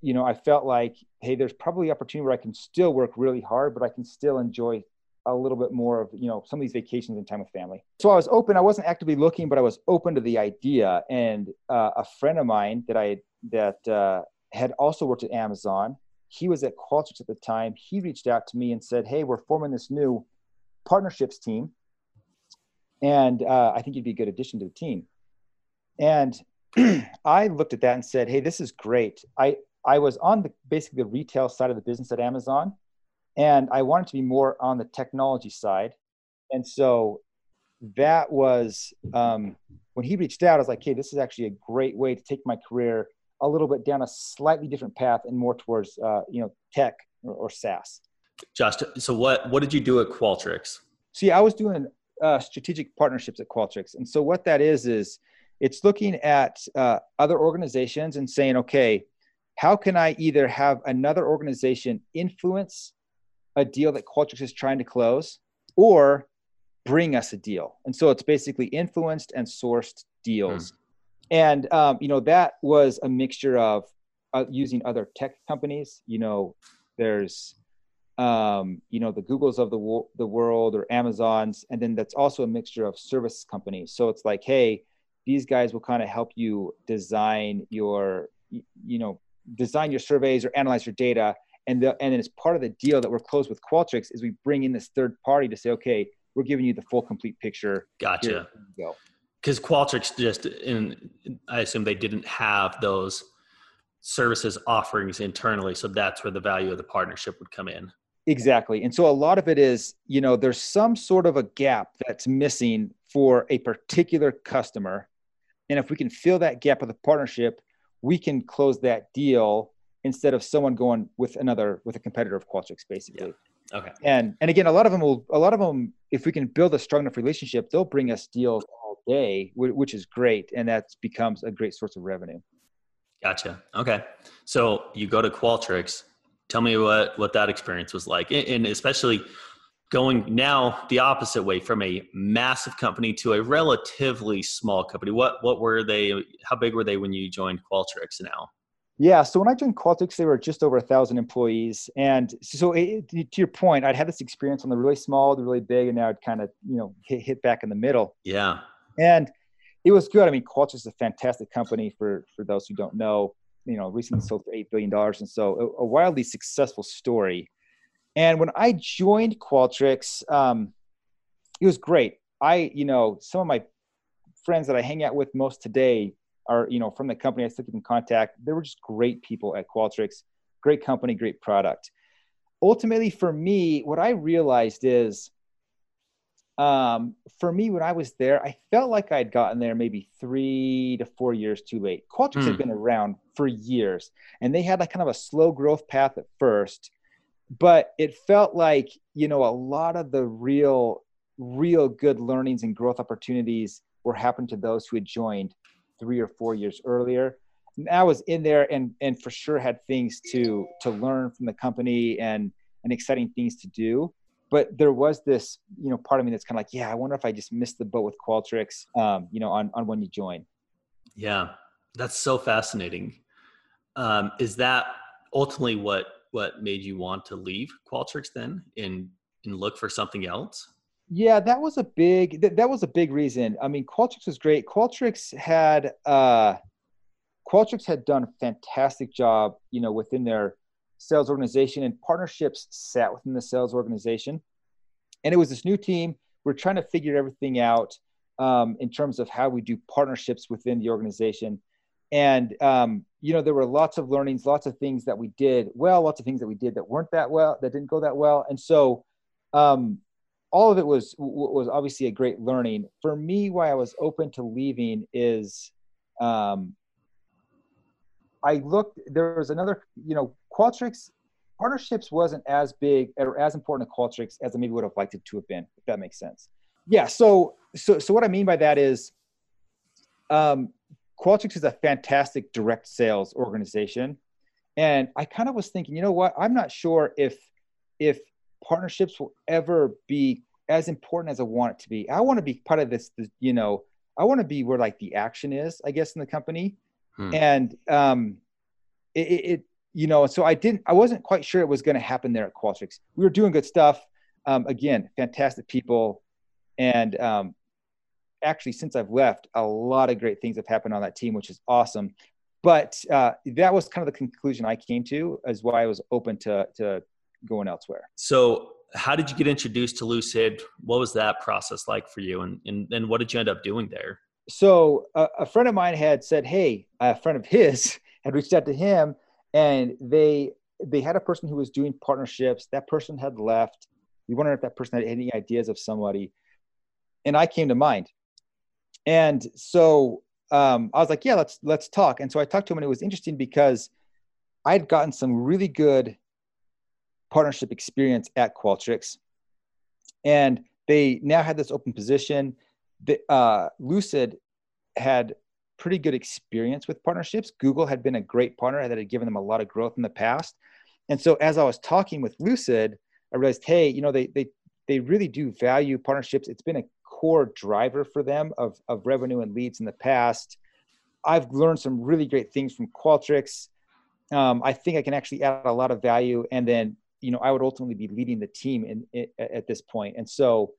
you know, I felt like, hey, there's probably opportunity where I can still work really hard, but I can still enjoy a little bit more of, you know, some of these vacations and time with family. So I was open. I wasn't actively looking, but I was open to the idea. And uh, a friend of mine that I, that, uh, had also worked at Amazon. He was at Qualtrics at the time. He reached out to me and said, Hey, we're forming this new partnerships team. And uh, I think you'd be a good addition to the team. And I looked at that and said, Hey, this is great. I, I was on the basically the retail side of the business at Amazon, and I wanted to be more on the technology side. And so that was um, when he reached out, I was like, Hey, this is actually a great way to take my career a little bit down a slightly different path and more towards uh, you know tech or, or SaaS. Josh, so what what did you do at Qualtrics? See, I was doing uh, strategic partnerships at Qualtrics, and so what that is is it's looking at uh, other organizations and saying, okay, how can I either have another organization influence a deal that Qualtrics is trying to close, or bring us a deal? And so it's basically influenced and sourced deals. Hmm. And um, you know that was a mixture of uh, using other tech companies. You know there's um, you know the googles of the, wo- the world or amazons. And then that's also a mixture of service companies. So it's like hey these guys will kind of help you design your you know design your surveys or analyze your data and the, and then as part of the deal that we're closed with Qualtrics is we bring in this third party to say okay we're giving you the full complete picture gotcha go because Qualtrics just in I assume they didn't have those services offerings internally, so that's where the value of the partnership would come in. Exactly. And so a lot of it is, you know, there's some sort of a gap that's missing for a particular customer. And if we can fill that gap with a partnership, we can close that deal instead of someone going with another with a competitor of Qualtrics basically. Yeah. Okay. And and again, a lot of them will a lot of them if we can build a strong enough relationship, they'll bring us deals all day, which is great, and that becomes a great source of revenue. Gotcha. Okay, so you go to Qualtrics. Tell me what what that experience was like, and especially going now the opposite way from a massive company to a relatively small company. What what were they? How big were they when you joined Qualtrics? Now. Yeah, so when I joined Qualtrics, they were just over a thousand employees, and so it, to your point, I'd had this experience on the really small, the really big, and now I'd kind of you know hit, hit back in the middle. Yeah and it was good. I mean, Qualtrics is a fantastic company for for those who don't know. You know, recently sold for eight billion dollars, and so a, a, wildly successful story. And when I joined Qualtrics, um, it was great. I, you know, some of my friends that I hang out with most today are, you know, from the company. I still keep in contact. They were just great people at Qualtrics. Great company, great product. Ultimately, for me, what I realized is um, for me, when I was there, I felt like I'd gotten there maybe three to four years too late. Qualtrics mm. had hmm. been around for years, and they had like kind of a slow growth path at first. but it felt like you know a lot of the real real good learnings and growth opportunities were happening to those who had joined three or four years earlier. And i was in there and and for sure had things to to learn from the company and and exciting things to do. But there was this you know part of me that's kind of like yeah i wonder if i just missed the boat with qualtrics um, you know on, on when you join. Yeah that's so fascinating. Um, is that ultimately what what made you want to leave Qualtrics then and and look for something else? Yeah, that was a big that, that was a big reason. I mean, Qualtrics was great. Qualtrics had uh Qualtrics had done a fantastic job, you know, within their sales organization and partnerships sat within the sales organization. And it was this new team. We're trying to figure everything out um, in terms of how we do partnerships within the organization and um, you know there were lots of learnings lots of things that we did well lots of things that we did that weren't that well that didn't go that well and so um, all of it was was obviously a great learning for me why i was open to leaving is um, i looked there was another you know qualtrics partnerships wasn't as big or as important to qualtrics as i maybe would have liked it to have been if that makes sense yeah so so so what i mean by that is um, Qualtrics is a fantastic direct sales organization. And I kind of was thinking, you know what? I'm not sure if if partnerships will ever be as important as I want it to be. I want to be part of this, this you know, I want to be where like the action is, I guess, in the company. Hmm. And um it, it, you know, so I didn't I wasn't quite sure it was going to happen there at Qualtrics. We were doing good stuff. Um, again, fantastic people. And um, actually since I've left, a lot of great things have happened on that team, which is awesome. But uh, that was kind of the conclusion I came to, as why I was open to to going elsewhere. So, how did you get introduced to Lucid? What was that process like for you, and and, and what did you end up doing there? So, uh, a friend of mine had said, "Hey, a friend of his had reached out to him, and they they had a person who was doing partnerships. That person had left. We wondered if that person had any ideas of somebody, and I came to mind and so um, I was like, yeah, let's let's talk. And so I talked to him, and it was interesting because I had gotten some really good partnership experience at Qualtrics, and they now had this open position. The, uh, Lucid had pretty good experience with partnerships. Google had been a great partner that had given them a lot of growth in the past. And so as I was talking with Lucid, I realized, hey, you know, they they they really do value partnerships. It's been a core driver for them of, of revenue and leads in the past. I've learned some really great things from Qualtrics. Um, I think I can actually add a lot of value, and then you know I would ultimately be leading the team in, in at this point. And so,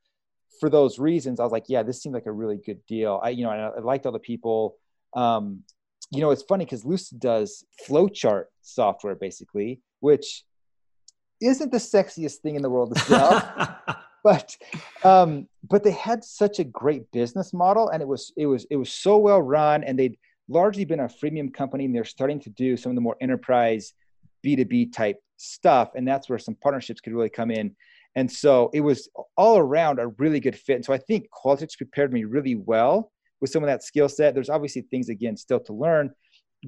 for those reasons, I was like, yeah, this seemed like a really good deal. I you know I, I liked all the people. Um, you know, it's funny because Lucid does flowchart software basically, which isn't the sexiest thing in the world to sell. but um, but they had such a great business model, and it was it was it was so well run, and they'd largely been a freemium company, and they're starting to do some of the more enterprise B two B type stuff, and that's where some partnerships could really come in. And so it was all around a really good fit. And so I think Qualtrics prepared me really well with some of that skill set. There's obviously things again still to learn,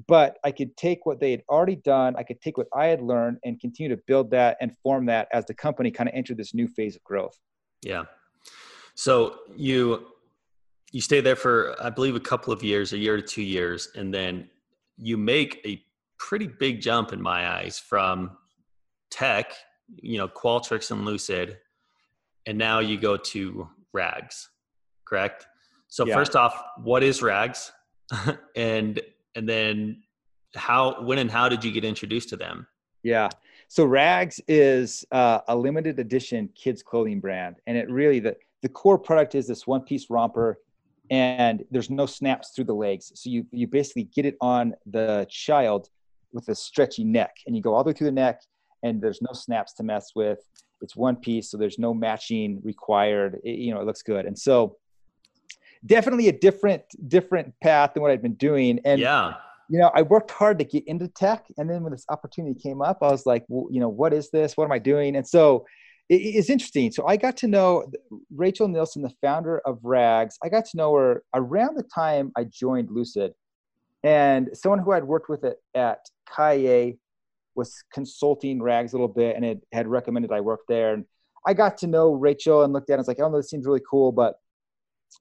but I could take what they had already done, I could take what I had learned and continue to build that and form that as the company kind of entered this new phase of growth. Yeah. So you you stay there for I believe a couple of years, a year to two years, and then you make a pretty big jump in my eyes from tech, you know, Qualtrics and Lucid, and now you go to Rags, correct? So yeah. first off, what is Rags? and and then how when and how did you get introduced to them yeah so rags is uh, a limited edition kids clothing brand and it really the, the core product is this one piece romper and there's no snaps through the legs so you you basically get it on the child with a stretchy neck and you go all the way through the neck and there's no snaps to mess with it's one piece so there's no matching required it, you know it looks good and so definitely a different different path than what I'd been doing. And yeah, you know, I worked hard to get into tech, and then when this opportunity came up, I was like, well, you know, what is this? What am I doing? And so it, it's interesting. So I got to know Rachel Nielsen, the founder of Rags. I got to know her around the time I joined Lucid, and someone who I'd worked with at, at Kaye was consulting Rags a little bit, and it had recommended I work there. And I got to know Rachel and looked at it. and was like, oh no, this seems really cool, but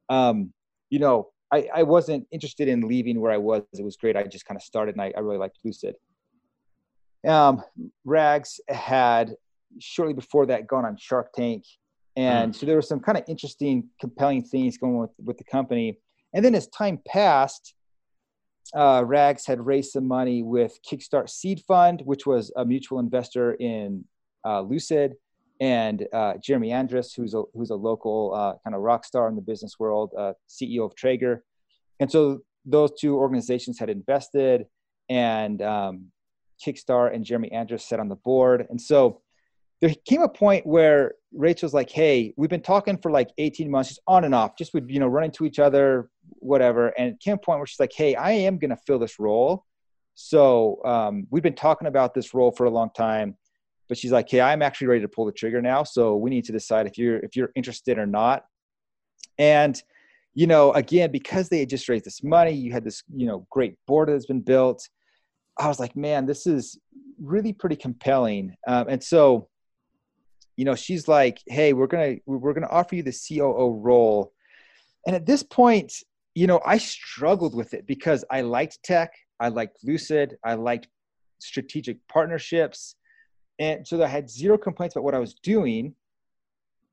um, you know, I, I wasn't interested in leaving where I was. It was great. I just kind of started, and I, I really liked Lucid. Um, Rags had shortly before that gone on Shark Tank, and mm. so there were some kind of interesting, compelling things going with with the company. And then as time passed, uh, Rags had raised some money with Kickstart Seed Fund, which was a mutual investor in uh, Lucid, and uh, Jeremy Andrus, who's a who's a local uh, kind of rock star in the business world, uh, CEO of Traeger, and so those two organizations had invested, and um, Kickstart and Jeremy Andrus sat on the board, and so there came a point where Rachel's like, "Hey, we've been talking for like 18 months, just on and off, just would you know run into each other, whatever." And it came a point where she's like, "Hey, I am gonna fill this role." So um, we've been talking about this role for a long time, but she's like, "Hey, I'm actually ready to pull the trigger now. So we need to decide if you're if you're interested or not." And you know, again, because they had just raised this money, you had this you know great board that's been built. I was like, "Man, this is really pretty compelling." Um, and so you know she's like hey we're gonna we're gonna offer you the coo role. And at this point you know i struggled with it because i liked tech i liked lucid i liked strategic partnerships. And so i had zero complaints about what i was doing.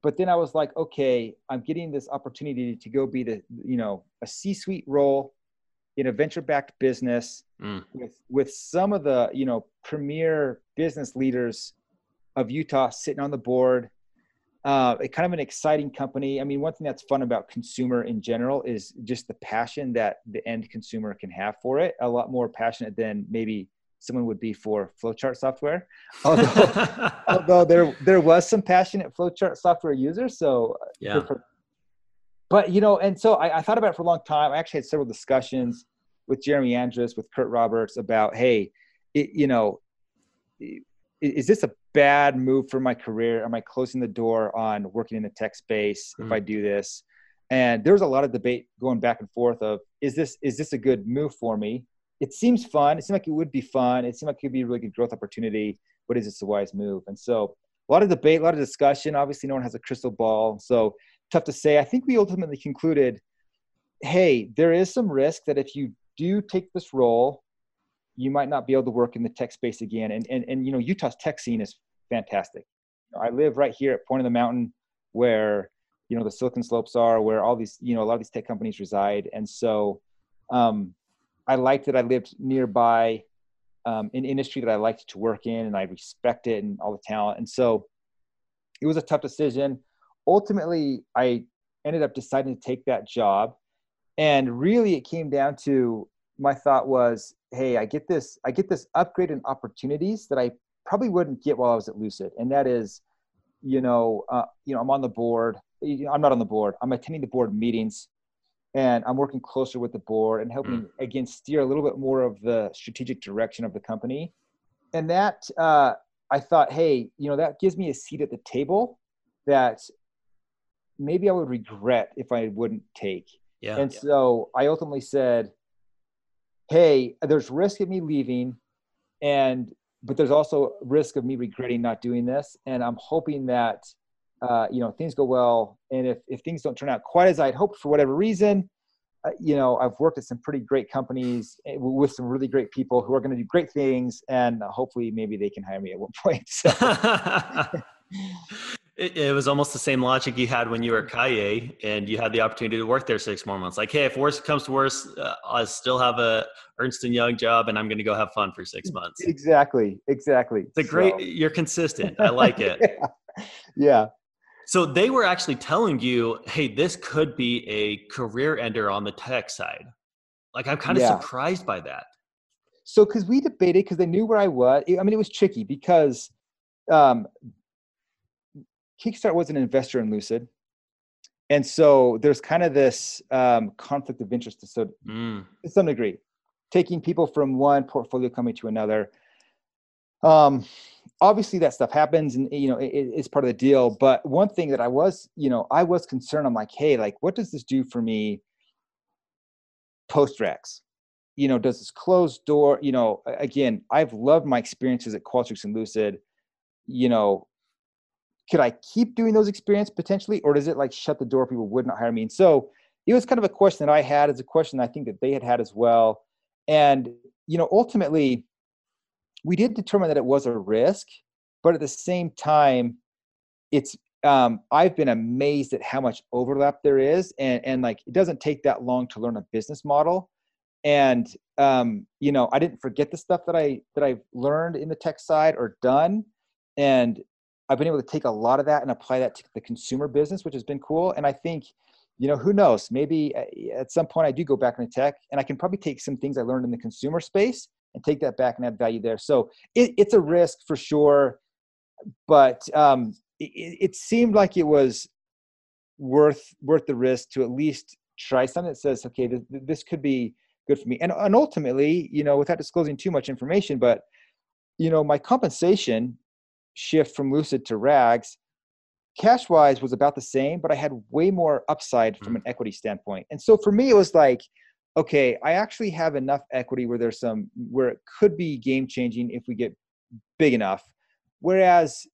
But then i was like okay i'm getting this opportunity to go be the you know a c-suite role in a venture backed business mm. with with some of the you know premier business leaders of Utah sitting on the board. Uh, kind of an exciting company. I mean, one thing that's fun about consumer in general is just the passion that the end consumer can have for it. A lot more passionate than maybe someone would be for flowchart software. Although, although there there was some passionate flowchart software users. So yeah. but you know, and so I, I, thought about it for a long time. I actually had several discussions with Jeremy Andrus, with Kurt Roberts about, hey, it, you know, is this a bad move for my career? Am I closing the door on working in the tech space mm. if I do this? And there was a lot of debate going back and forth of is this is this a good move for me? It seems fun. It seemed like it would be fun. It seemed like it could be a really good growth opportunity. But is this a wise move? And so a lot of debate, a lot of discussion. Obviously, no one has a crystal ball, so tough to say. I think we ultimately concluded, hey, there is some risk that if you do take this role, you might not be able to work in the tech space again. And and and you know, Utah's tech scene is fantastic. I live right here at Point of the Mountain, where you know the Silicon Slopes are, where all these you know a lot of these tech companies reside, and so um, I liked that I lived nearby um, an industry that I liked to work in, and I respect it and all the talent, and so it was a tough decision. Ultimately, I ended up deciding to take that job, and really it came down to my thought was, hey, I get this, I get this upgrade in opportunities that I probably wouldn't get while I was at Lucid, and that is, you know, uh, you know, I'm on the board. I'm not on the board. I'm attending the board meetings, and I'm working closer with the board and helping mm. again steer a little bit more of the strategic direction of the company. And that uh, I thought, hey, you know, that gives me a seat at the table that maybe I would regret if I wouldn't take. Yeah. And yeah. so I ultimately said, hey, there's risk of me leaving, and but there's also risk of me regretting not doing this. And I'm hoping that uh, you know things go well, and if if things don't turn out quite as I'd hoped for whatever reason, uh, you know I've worked at some pretty great companies eh, with some really great people who are going to do great things, and hopefully maybe they can hire me at one point. So. It, it, was almost the same logic you had when you were at Kaye and you had the opportunity to work there six more months. Like, hey, if worse comes to worse, uh, I still have a Ernst and Young job, and I'm going to go have fun for six months. Exactly, exactly. It's a great. So. You're consistent. I like it. yeah. yeah. So they were actually telling you, hey, this could be a career ender on the tech side. Like, I'm kind of yeah. surprised by that. So, because we debated, because they knew where I was. I mean, it was tricky because um, Kickstart was an investor in Lucid. And so there's kind of this um, conflict of interest to, so, mm. to some degree, taking people from one portfolio company to another. Um, obviously that stuff happens and you know it, it's part of the deal but one thing that i was you know i was concerned i'm like hey like what does this do for me post Rags you know, does this closed door, you know, again, I've loved my experiences at Qualtrics and Lucid. You know, could I keep doing those experiences potentially, or does it like shut the door? People would not hire me. And so it was kind of a question that I had as a question I think that they had had as well. And, you know, ultimately, we did determine that it was a risk, but at the same time, it's um, I've been amazed at how much overlap there is, and and like it doesn't take that long to learn a business model. And um, you know, I didn't forget the stuff that I that I've learned in the tech side or done, and I've been able to take a lot of that and apply that to the consumer business, which has been cool. And I think, you know, who knows? Maybe uh, at some point I do go back into tech, and I can probably take some things I learned in the consumer space and take that back and add value there. So it, it's a risk for sure, but um, it, it seemed like it was worth worth the risk to at least try something that says, okay, this, this could be good for me. And, and ultimately, you know, without disclosing too much information, but you know, my compensation shift from Lucid to Rags, cash wise was about the same, but I had way more upside from an mm. equity standpoint. And so for me, it was like, okay, I actually have enough equity where there's some where it could be game changing if we get big enough. Whereas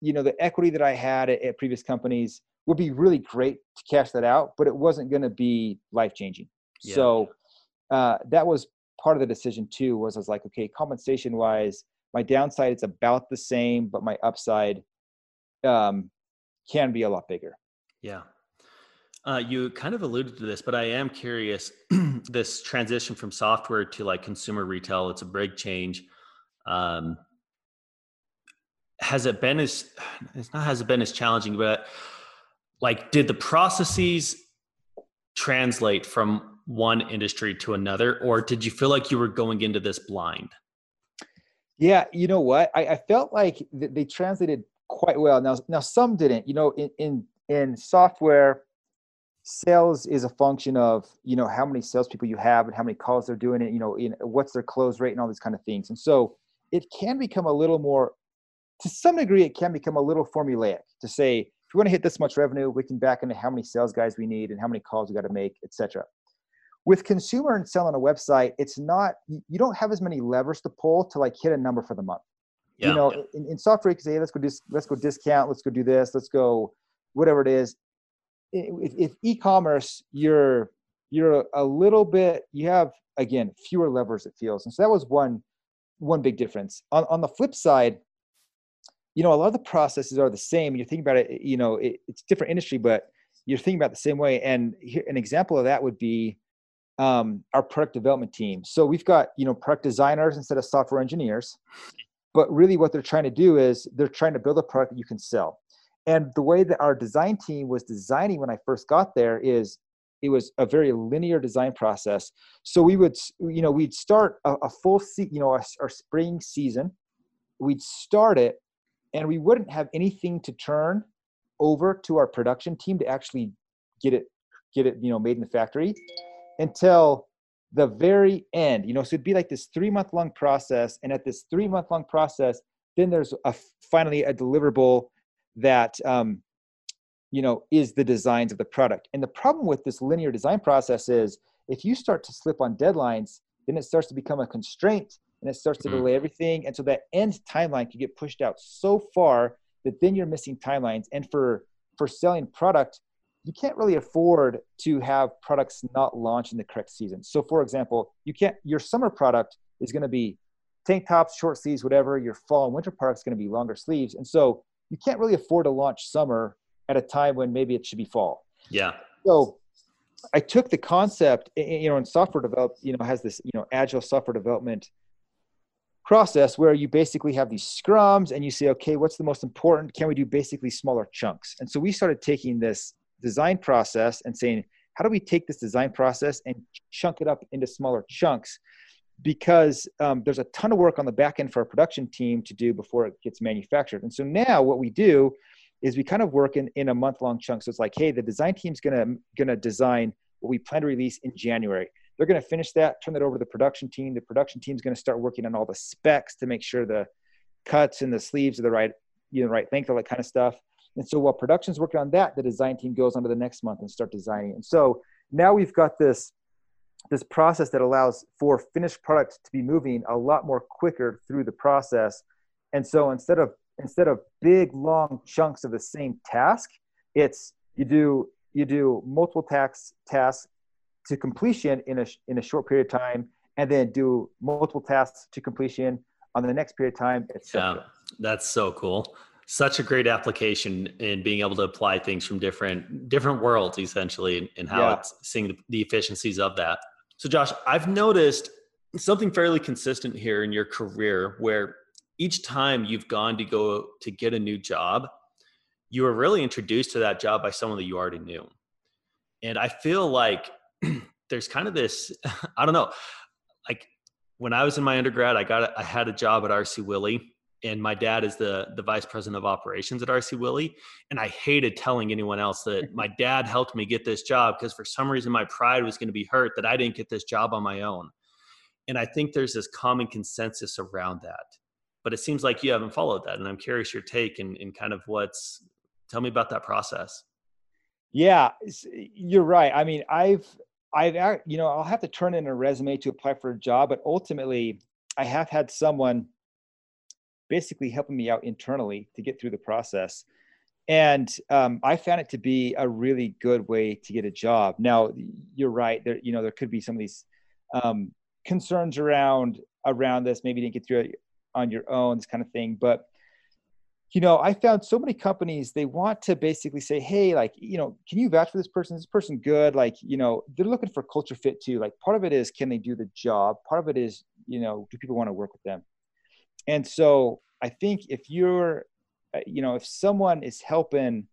you know the equity that i had at, at previous companies would be really great to cash that out but it wasn't going to be life changing yeah. so uh, that was part of the decision too was i was like okay compensation wise my downside is about the same but my upside um, can be a lot bigger. Yeah. Uh, you kind of alluded to this but i am curious this transition from software to like consumer retail it's a big change. Um, has it been as it's not has it been as challenging but like did the processes translate from one industry to another or did you feel like you were going into this blind yeah you know what? I, I felt like they translated quite well. Now now some didn't. You know in in, in software sales is a function of you know how many salespeople you have and how many calls they're doing and you know in what's their close rate and all these kind of things. And so it can become a little more to some degree, it can become a little formulaic to say, if we want to hit this much revenue, we can back into how many sales guys we need and how many calls we got to make, etc. With consumer and selling a website, it's not you don't have as many levers to pull to like hit a number for the month. Yeah. You know, in, in software, you can say, hey, let's go dis- let's go discount, let's go do this, let's go whatever it is. If, if e-commerce, you're you're a little bit you have again fewer levers it feels, and so that was one one big difference. On on the flip side, you know, a lot of the processes are the same. You think about it, you know, it, it's different industry, but you're thinking about the same way. And here, an example of that would be um, our product development team. So we've got, you know, product designers instead of software engineers. But really, what they're trying to do is they're trying to build a product that you can sell. And the way that our design team was designing when I first got there is it was a very linear design process. So we would, you know, we'd start a, a full, you know, our, our spring season. We'd start it and we wouldn't have anything to turn over to our production team to actually get it get it you know made in the factory until the very end you know so it'd be like this three month long process and at this three month long process then there's a finally a deliverable that um, you know is the designs of the product and the problem with this linear design process is if you start to slip on deadlines then it starts to become a constraint and it starts to mm-hmm. delay everything. And so that end timeline can get pushed out so far that then you're missing timelines. And for for selling product, you can't really afford to have products not launch in the correct season. So for example, you can't your summer product is going to be tank tops, short sleeves, whatever. Your fall and winter product is going to be longer sleeves. And so you can't really afford to launch summer at a time when maybe it should be fall. Yeah. So I took the concept, you know, in software develop, you know, has this, you know, agile software development process where you basically have these scrums and you say, okay, what's the most important? Can we do basically smaller chunks? And so we started taking this design process and saying, how do we take this design process and chunk it up into smaller chunks? Because um, there's a ton of work on the back end for our production team to do before it gets manufactured. And so now what we do is we kind of work in, in a month long chunk. So it's like, hey, the design team's gonna gonna design what we plan to release in January. They're going to finish that, turn that over to the production team. The production team is going to start working on all the specs to make sure the cuts and the sleeves are the right, you know, right length, all that kind of stuff. And so while production's working on that, the design team goes on to the next month and start designing. And so now we've got this this process that allows for finished product to be moving a lot more quicker through the process. And so instead of instead of big long chunks of the same task, it's you do you do multiple tasks tasks to completion in a in a short period of time, and then do multiple tasks to completion on the next period of time. Yeah, that's so cool. Such a great application in being able to apply things from different different worlds, essentially, and, how yeah. it's seeing the, efficiencies of that. So, Josh, I've noticed something fairly consistent here in your career where each time you've gone to go to get a new job, you were really introduced to that job by someone that you already knew. And I feel like there's kind of this, I don't know, like when I was in my undergrad, I got, I had a job at RC Willey and my dad is the the vice president of operations at RC Willey, and I hated telling anyone else that my dad helped me get this job because for some reason my pride was going to be hurt that I didn't get this job on my own. And I think there's this common consensus around that. But it seems like you haven't followed that, and I'm curious your take and, and kind of what's tell me about that process. Yeah, you're right. I mean, I've I've you know I'll have to turn in a resume to apply for a job, but ultimately I have had someone basically helping me out internally to get through the process. And um, I found it to be a really good way to get a job. Now, you're right. There, you know, there could be some of these um, concerns around around this. Maybe you didn't get through it on your own, this kind of thing. But you know, I found so many companies they want to basically say, "Hey, like, you know, can you vouch for this person? Is this person good?" Like, you know, they're looking for culture fit too. Like, part of it is can they do the job? Part of it is, you know, do people want to work with them? And so i think if you're uh, you know if someone is helping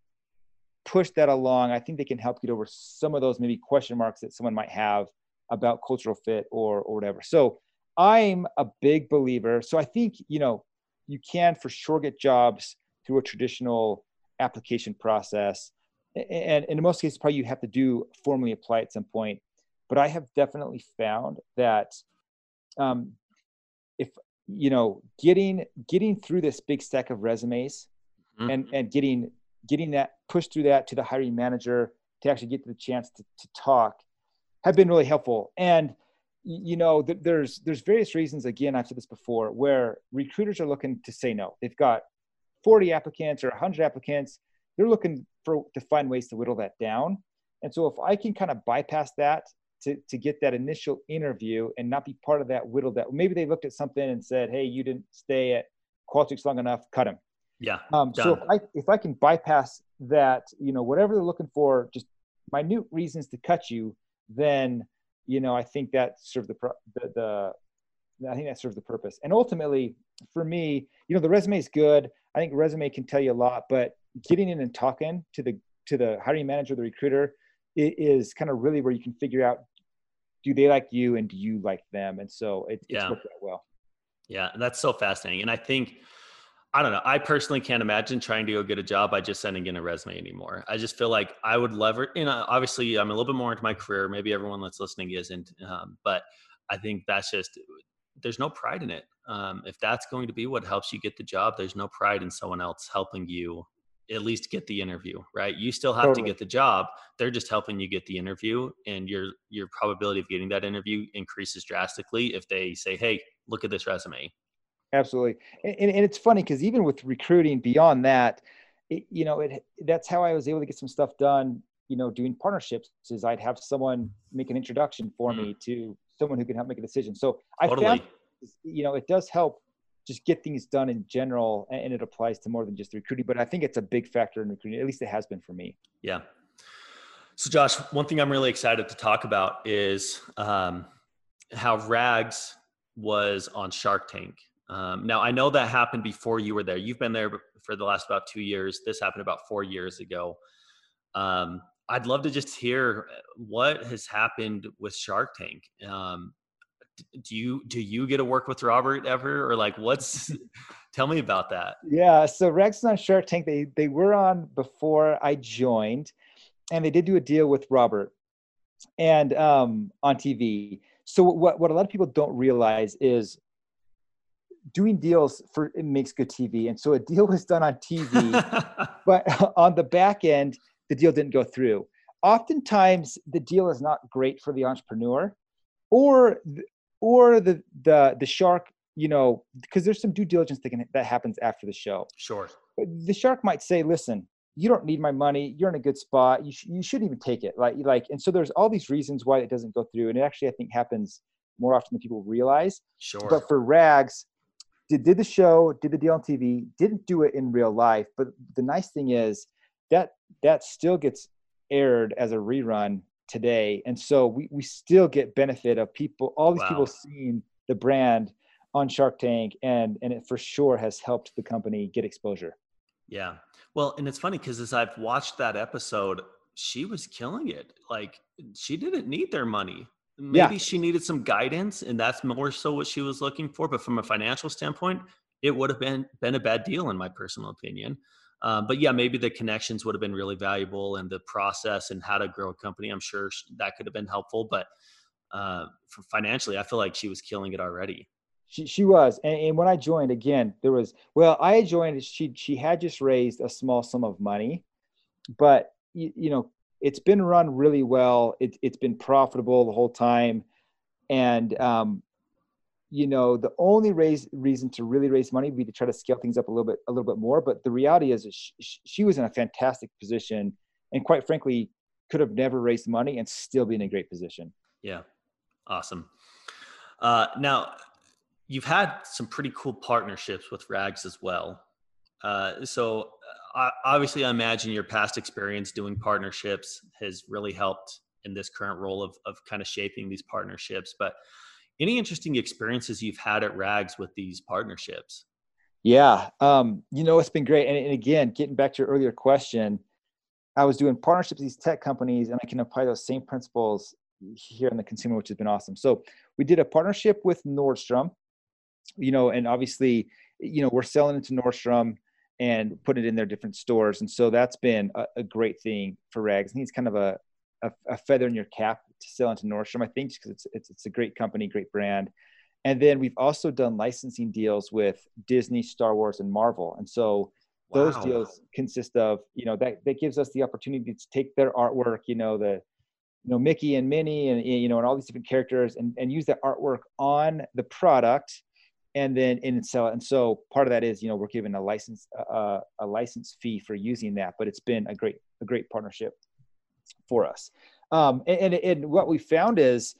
push that along i think they can help get over some of those maybe question marks that someone might have about cultural fit or or whatever. So i'm a big believer. So i think you know you can for sure get jobs through a traditional application process. And, and in most cases probably you have to do formally apply at some point. But i have definitely found that um, if you know getting getting through this big stack of resumes mm-hmm. and and getting getting that pushed through that to the hiring manager to actually get the chance to, to talk have been really helpful. And you know th- there's there's various reasons again i've said this before where recruiters are looking to say no. They've got 40 applicants or 100 applicants. They're looking for to find ways to whittle that down. And so if i can kind of bypass that to, to get that initial interview and not be part of that whittle that maybe they looked at something and said, Hey, you didn't stay at Qualtrics long enough, cut him. Yeah. Um, so if I, if I can bypass that, you know, whatever they're looking for, just minute reasons to cut you, then, you know, I think that served the, the, the I think that serves the purpose. And ultimately, for me, you know, the resume is good. I think resume can tell you a lot, but getting in and talking to the to the hiring manager, the recruiter, is kind of really where you can figure out do they like you and do you like them? And so it, it's yeah. worked out well. Yeah that's so fascinating and i think i don't know i personally can't imagine trying to go get a job by just sending in a resume anymore. I just feel like i would lever you know obviously i'm a little bit more into my career maybe everyone that's listening isn't um, but i think that's just there's no pride in it. Um, if that's going to be what helps you get the job there's no pride in someone else helping you at least get the interview, right? You still have totally. to get the job. They're just helping you get the interview, and your your probability of getting that interview increases drastically if they say, "Hey, look at this resume." Absolutely, and, and, it's funny because even with recruiting, beyond that, it, you know, it that's how I was able to get some stuff done. You know, doing partnerships is I'd have someone make an introduction for mm. me to someone who can help make a decision. So totally. I found, you know, it does help just get things done in general and it applies to more than just recruiting but i think it's a big factor in recruiting at least it has been for me. Yeah. So josh one thing i'm really excited to talk about is um, how rags was on shark tank. Um, now i know that happened before you were there. You've been there for the last about two years. This happened about four years ago. Um, i'd love to just hear what has happened with shark tank? Um, do you do you get to work with Robert ever? Or like what's tell me about that. Yeah so Rags on Shark Tank. They they were on before I joined and they did do a deal with Robert and um on TV so what what a lot of people don't realize is doing deals for it makes good TV and so a deal was done on TV but on the back end the deal didn't go through. Oftentimes the deal is not great for the entrepreneur or or the the the shark you know because there's some due diligence that can that happens after the show. Sure. The shark might say listen you don't need my money. You're in a good spot. You, sh- you shouldn't even take it. Like like and so there's all these reasons why it doesn't go through and it actually i think happens more often than people realize. Sure. But for rags did, did the show did the deal on tv didn't do it in real life but the nice thing is that that still gets aired as a rerun today. And so we, we still get benefit of people all these wow. people seeing the brand on shark tank and and it for sure has helped the company get exposure. Yeah. Well and it's funny because as i've watched that episode she was killing it. Like she didn't need their money. Maybe yeah. she needed some guidance and that's more so what she was looking for but from a financial standpoint it would have been been a bad deal in my personal opinion um, but yeah, maybe the connections would have been really valuable and the process and how to grow a company. I'm sure that could have been helpful. But uh, financially, I feel like she was killing it already. She, she was. And, and when I joined, again, there was, well, I joined, she, she had just raised a small sum of money, but, you, you know, it's been run really well. It, it's been profitable the whole time. And um, you know the only raise, reason to really raise money would be to try to scale things up a little bit a little bit more. But the reality is she, she was in a fantastic position and quite frankly could have never raised money and still be in a great position. Yeah. Awesome. Uh, now you've had some pretty cool partnerships with rags as well. Uh, so uh, obviously i imagine your past experience doing partnerships has really helped in this current role of, of kind of shaping these partnerships. But any interesting experiences you've had at Rags with these partnerships? Yeah, um, you know, it's been great. And, and, again, getting back to your earlier question, I was doing partnerships with these tech companies, and I can apply those same principles here in the consumer, which has been awesome. So we did a partnership with Nordstrom, you know, and obviously, you know, we're selling into Nordstrom and putting it in their different stores. And so that's been a, a great thing for Rags. I think it's kind of a, a, a feather in your cap to sell into Nordstrom. I think because it's, it's it's a great company, great brand. And then we've also done licensing deals with Disney, Star Wars, and Marvel. And so those wow. deals consist of you know that that gives us the opportunity to take their artwork, you know the you know Mickey and Minnie and you know and all these different characters and and use that artwork on the product and then and sell it. And so part of that is you know we're given a license uh, a license fee for using that, but it's been a great a great partnership for us. Um, and, and, and what we found is,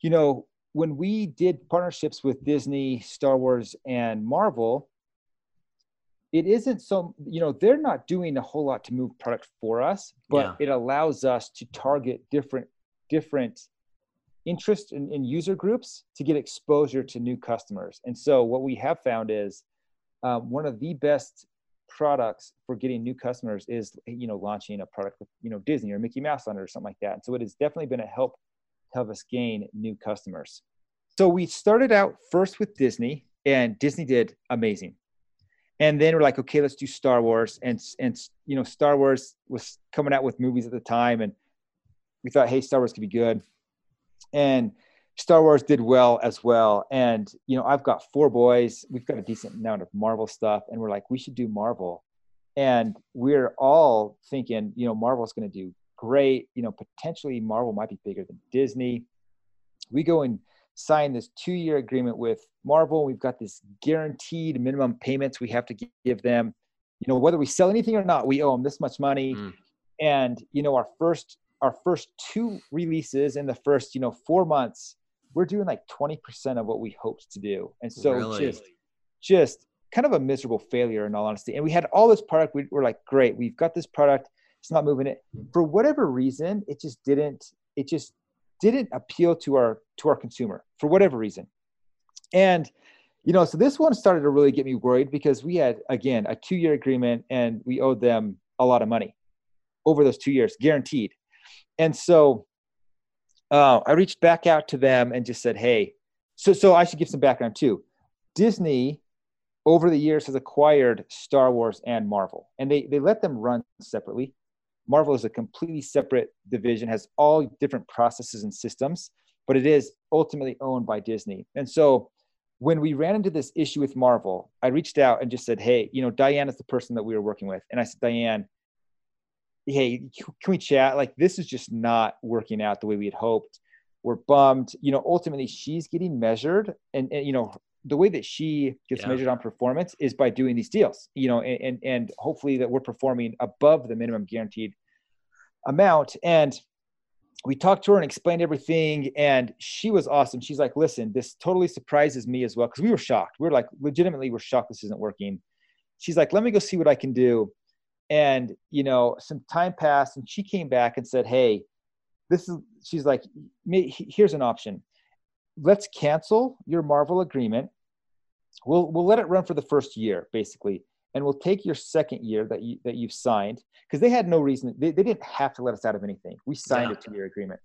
you know, when we did partnerships with Disney, Star Wars, and Marvel, it isn't so, you know, they're not doing a whole lot to move product for us, but yeah. it allows us to target different, different interest in, in, user groups to get exposure to new customers. And so what we have found is um, one of the best products for getting new customers is you know launching a product with you know Disney or Mickey Mouse on it or something like that. And so it has definitely been a help to help us gain new customers. So we started out first with Disney, and Disney did amazing. And then we're like, okay, let's do Star Wars, and and you know Star Wars was coming out with movies at the time, and we thought, hey, Star Wars could be good. And Star Wars did well as well. And, you know, I've got four boys. We've got a decent amount of Marvel stuff. And we're like, we should do Marvel. And we're all thinking, you know, Marvel's going to do great. You know, potentially Marvel might be bigger than Disney. We go and sign this two year agreement with Marvel. We've got this guaranteed minimum payments we have to give them. You know, whether we sell anything or not, we owe them this much money. Mm. And, you know, our first our first two releases in the first, you know, four months we're doing like 20% of what we hoped to do. And so really? just, just kind of a miserable failure in all honesty. And we had all this product. We were like, great, we've got this product. It's not moving it. For whatever reason, it just didn't, it just didn't appeal to our, to our consumer for whatever reason. And, you know, so this one started to really get me worried because we had, again, a two year agreement and we owed them a lot of money over those two years, guaranteed. And so uh, I reached back out to them and just said, "Hey, so so I should give some background too. Disney over the years has acquired Star Wars and Marvel, and they they let them run separately. Marvel is a completely separate division, has all different processes and systems, but it is ultimately owned by Disney. And so when we ran into this issue with Marvel, I reached out and just said, "Hey, you know, Diane is the person that we were working with," and I said, "Diane." Hey, can we chat? Like, this is just not working out the way we had hoped. we're bummed. You know, ultimately she's getting measured and, and you know, the way that she gets yeah. measured on performance is by doing these deals, you know, and, and, and hopefully that we're performing above the minimum guaranteed amount. And we talked to her and explained everything. And she was awesome. She's like, listen, this totally surprises me as well. Cause we were shocked. We were like, legitimately, we're shocked this isn't working. She's like, let me go see what I can do. And, you know, some time passed and she came back and said, Hey, this is, she's like, here's an option. Let's cancel your Marvel agreement. We'll, we'll let it run for the first year, basically. And we'll take your second year that you, that you've signed because they had no reason. They, they didn't have to let us out of anything. We signed yeah. a two year agreement.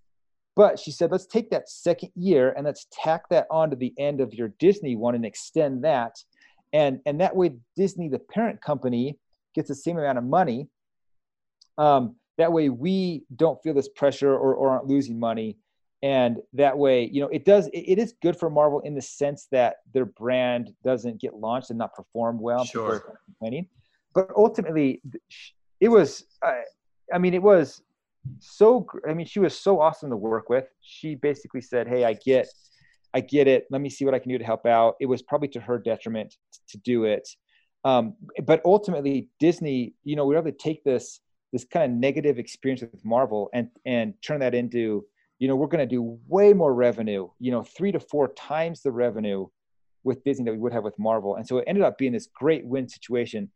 But she said, let's take that second year and let's tack that on to the end of your Disney one and extend that. And, and that way, Disney, the parent company, gets the same amount of money. Um, that way, we don't feel this pressure or, or aren't losing money. And that way, you know, it does, it, it is good for Marvel in the sense that their brand doesn't get launched and not perform well. Sure. Complaining. But ultimately, it was, I, I mean, it was so, I mean, she was so awesome to work with. She basically said, Hey, I get, I get it. Let me see what I can do to help out. It was probably to her detriment to do it. Um, but ultimately, Disney, you know, we were able to take this this kind of negative experience with Marvel and and turn that into, you know, we're going to do way more revenue. You know, three to four times the revenue with Disney that we would have with Marvel. And so it ended up being this great win situation.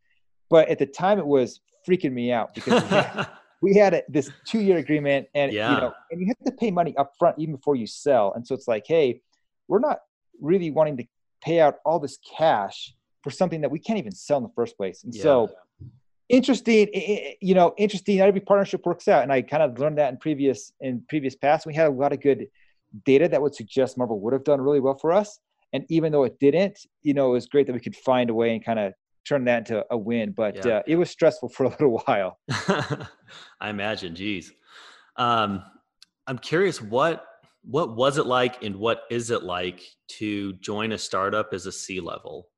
But at the time, it was freaking me out because we had, we had a, this two year agreement, and yeah. you know, and you have to pay money up front even before you sell. And so it's like, hey, we're not really wanting to pay out all this cash for something that we can't even sell in the first place. And yeah. so interesting, you know, interesting. Not every partnership works out. And I kind of learned that in previous, in previous past, we had a lot of good data that would suggest Marvel would have done really well for us. And even though it didn't, you know, it was great that we could find a way and kind of turn that into a win. But yeah. uh, it was stressful for a little while. I imagine. Geez, um, I'm curious what what was it like and what is it like to join a startup as a C level?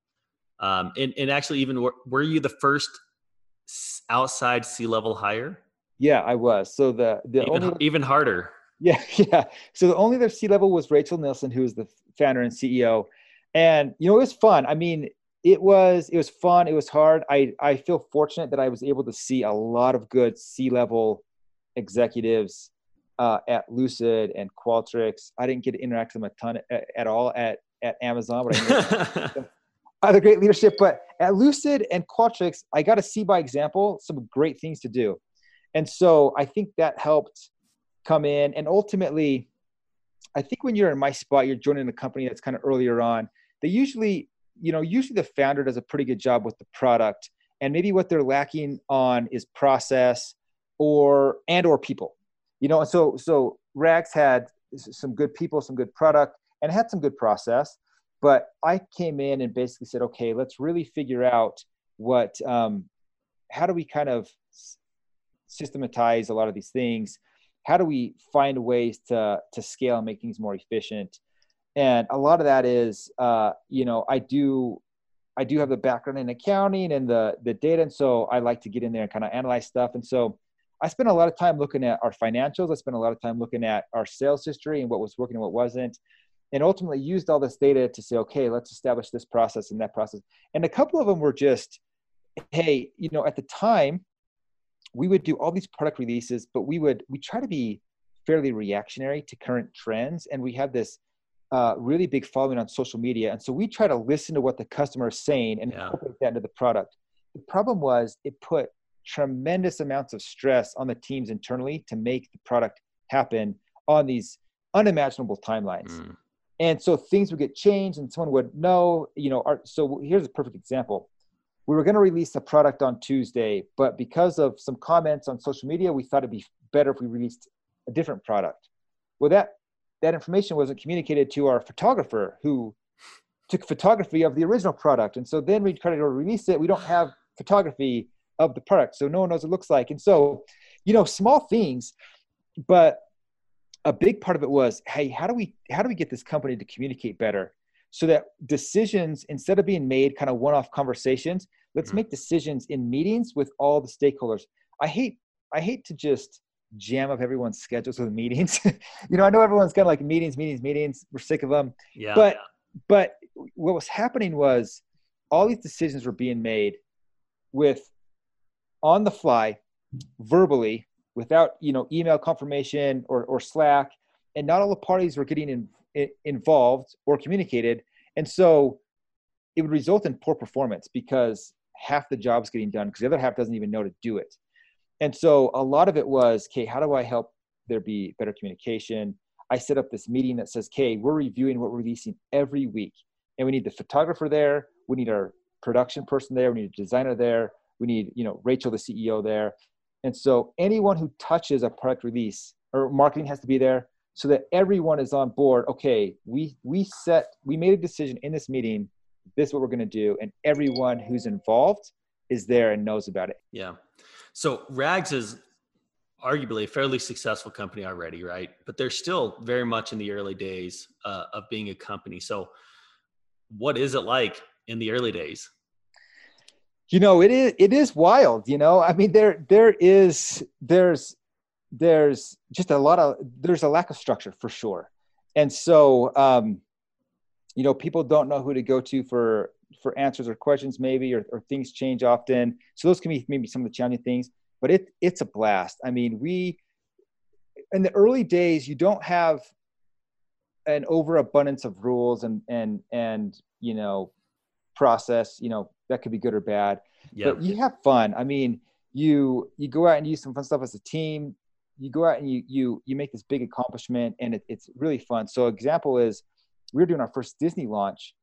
Um, and, and actually, even were, were you the first outside C level hire? Yeah, I was. So the the even, only even harder. Yeah, yeah. So the only other C level was Rachel Nielsen, who is the founder and CEO, and you know it was fun. I mean, it was it was fun. It was hard. I I feel fortunate that I was able to see a lot of good C level executives uh, at Lucid and Qualtrics. I didn't get to interact with them a ton at, at all at at Amazon, but I other great leadership. But at Lucid and Qualtrics, I got to see by example some great things to do. And so I think that helped come in. And ultimately, I think when you're in my spot, you're joining a company that's kind of earlier on. They usually, you know, usually the founder does a pretty good job with the product. And maybe what they're lacking on is process or and or people. You know, and so so Rags had some good people, some good product, and had some good process but I came in and basically said, okay, let's really figure out what, um, how do we kind of systematize a lot of these things? How do we find ways to to scale and make things more efficient? And a lot of that is, uh, you know, I do I do have the background in accounting and the the data, and so I like to get in there and kind of analyze stuff. And so I spent a lot of time looking at our financials. I spent a lot of time looking at our sales history and what was working and what wasn't and ultimately used all this data to say, okay, let's establish this process and that process. And a couple of them were just, hey, you know, at the time, we would do all these product releases, but we would we try to be fairly reactionary to current trends, and we have this uh, really big following on social media, and so we try to listen to what the customer is saying and yeah. incorporate that into the product. The problem was it put tremendous amounts of stress on the teams internally to make the product happen on these unimaginable timelines. Mm and so things would get changed and someone would know you know our, so here's a perfect example. We were going to release a product on tuesday but because of some comments on social media we thought it'd be better if we released a different product. Well that that information wasn't communicated to our photographer who took photography of the original product. And so then we tried to release it. We don't have photography of the product so no one knows what it looks like. And so you know small things but a big part of it was hey how do we how do we get this company to communicate better so that decisions instead of being made kind of one-off conversations let's mm-hmm. make decisions in meetings with all the stakeholders i hate i hate to just jam up everyone's schedules with meetings. you know, I know everyone's got like meetings, meetings, meetings. We're sick of them. Yeah. But but what was happening was all these decisions were being made with on the fly, verbally, without you know email confirmation or or Slack, and not all the parties were getting in, in, involved or communicated, and so it would result in poor performance because half the job's getting done because the other half doesn't even know to do it. And so a lot of it was, okay, how do I help there be better communication? I set up this meeting that says, okay, we're reviewing what we're releasing every week. And we need the photographer there, we need our production person there, we need a designer there, we need, you know, Rachel, the CEO there. And so anyone who touches a product release or marketing has to be there so that everyone is on board. Okay, we we set we made a decision in this meeting. This is what we're going to do. And everyone who's involved is there and knows about it. Yeah. So rags is arguably a fairly successful company already right? But they're still very much in the early days uh, of being a company. So what is it like in the early days you know it is it is wild you know? I mean there there is there's there's just a lot of there's a lack of structure for sure. And so um you know people don't know who to go to for for answers or questions maybe or, or things change often. So those can be maybe some of the challenging things but it it's a blast. I mean we in the early days you don't have an overabundance of rules and and and you know process you know that could be good or bad yeah. but you have fun i mean you you go out and use some fun stuff as a team you go out and you you you make this big accomplishment and it, it's really fun so example is we were doing our first Disney launch,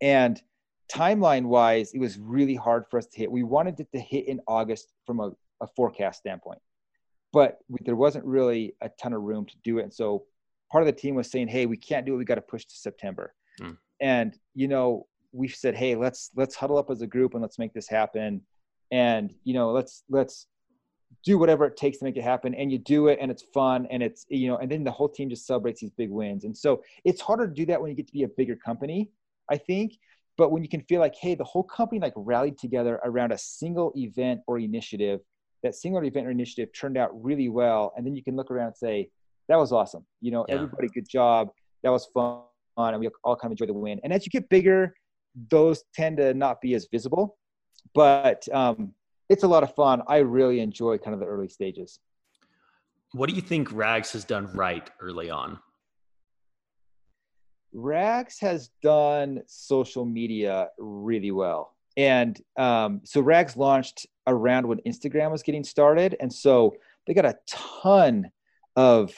and timeline wise, it was really hard for us to hit. We wanted it to hit in August from a, a forecast standpoint, but we, there wasn't really a ton of room to do it. And so part of the team was saying, "Hey, we can't do it. We got to push to September." Mm. And you know, we said, "Hey, let's let's huddle up as a group and let's make this happen." And you know, let's let's do whatever it takes to make it happen. And you do it and it's fun and it's you know and then the whole team just celebrates these big wins. And so it's harder to do that when you get to be a bigger company i think. But when you can feel like hey the whole company like rallied together around a single event or initiative that single event or initiative turned out really well. And then you can look around and say that was awesome. You know yeah. everybody good job. That was fun. And we all kind of enjoy the win. And as you get bigger those tend to not be as visible but um, it's a lot of fun. I really enjoy kind of the early stages. What do you think Rags has done right early on? Rags has done social media really well. And um, so Rags launched around when Instagram was getting started. And so they got a ton of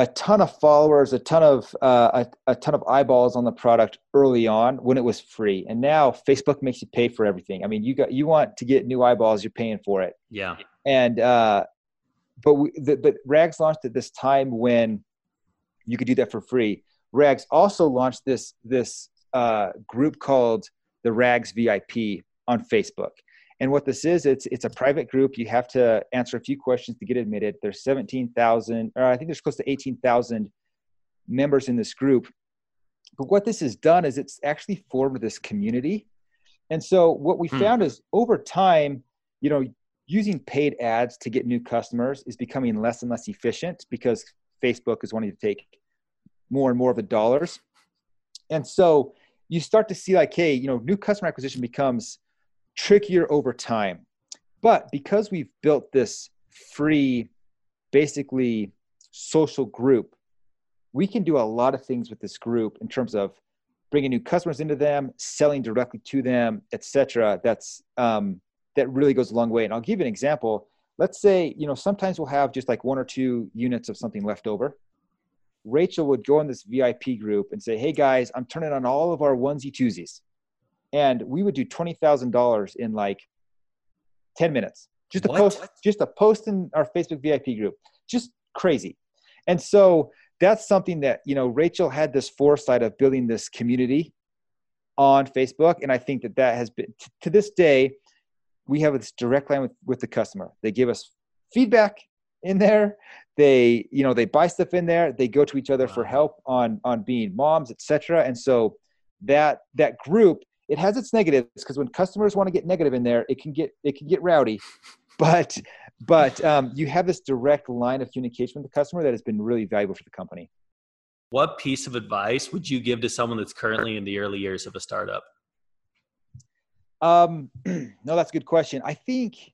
a ton of followers, a ton of uh, a, a, ton of eyeballs on the product early on when it was free, and now Facebook makes you pay for everything. I mean, you got you want to get new eyeballs, you're paying for it. Yeah. And uh, but we, the, but Rags launched at this time when you could do that for free. Rags also launched this this uh, group called the Rags VIP on Facebook, and what this is, it's it's a private group. You have to answer a few questions to get admitted. There's 17,000, or I think there's close to 18,000 members in this group. But what this has done is it's actually formed this community. And so what we hmm. found is over time, you know, using paid ads to get new customers is becoming less and less efficient because Facebook is wanting to take more and more of the dollars. And so you start to see like, hey, you know, new customer acquisition becomes trickier over time. But because we've built this free, basically social group, we can do a lot of things with this group in terms of bringing new customers into them, selling directly to them, etc. That's um, that really goes a long way. And I'll give you an example. Let's say you know sometimes we'll have just like one or two units of something left over. Rachel would go in this VIP group and say, "Hey guys, I'm turning on all of our onesie twosies." And we would do twenty thousand dollars in like ten minutes. Just a what? post, just a post in our Facebook VIP group. Just crazy. And so that's something that you know Rachel had this foresight of building this community on Facebook, and I think that that has been to this day. We have this direct line with, with the customer. They give us feedback in there. They, you know, they buy stuff in there. They go to each other wow. for help on on being moms, etc. And so that that group it has its negatives because when customers want to get negative in there, it can get it can get rowdy. But but um, you have this direct line of communication with the customer that has been really valuable for the company. What piece of advice would you give to someone that's currently in the early years of a startup? Um, no, that's a good question. I think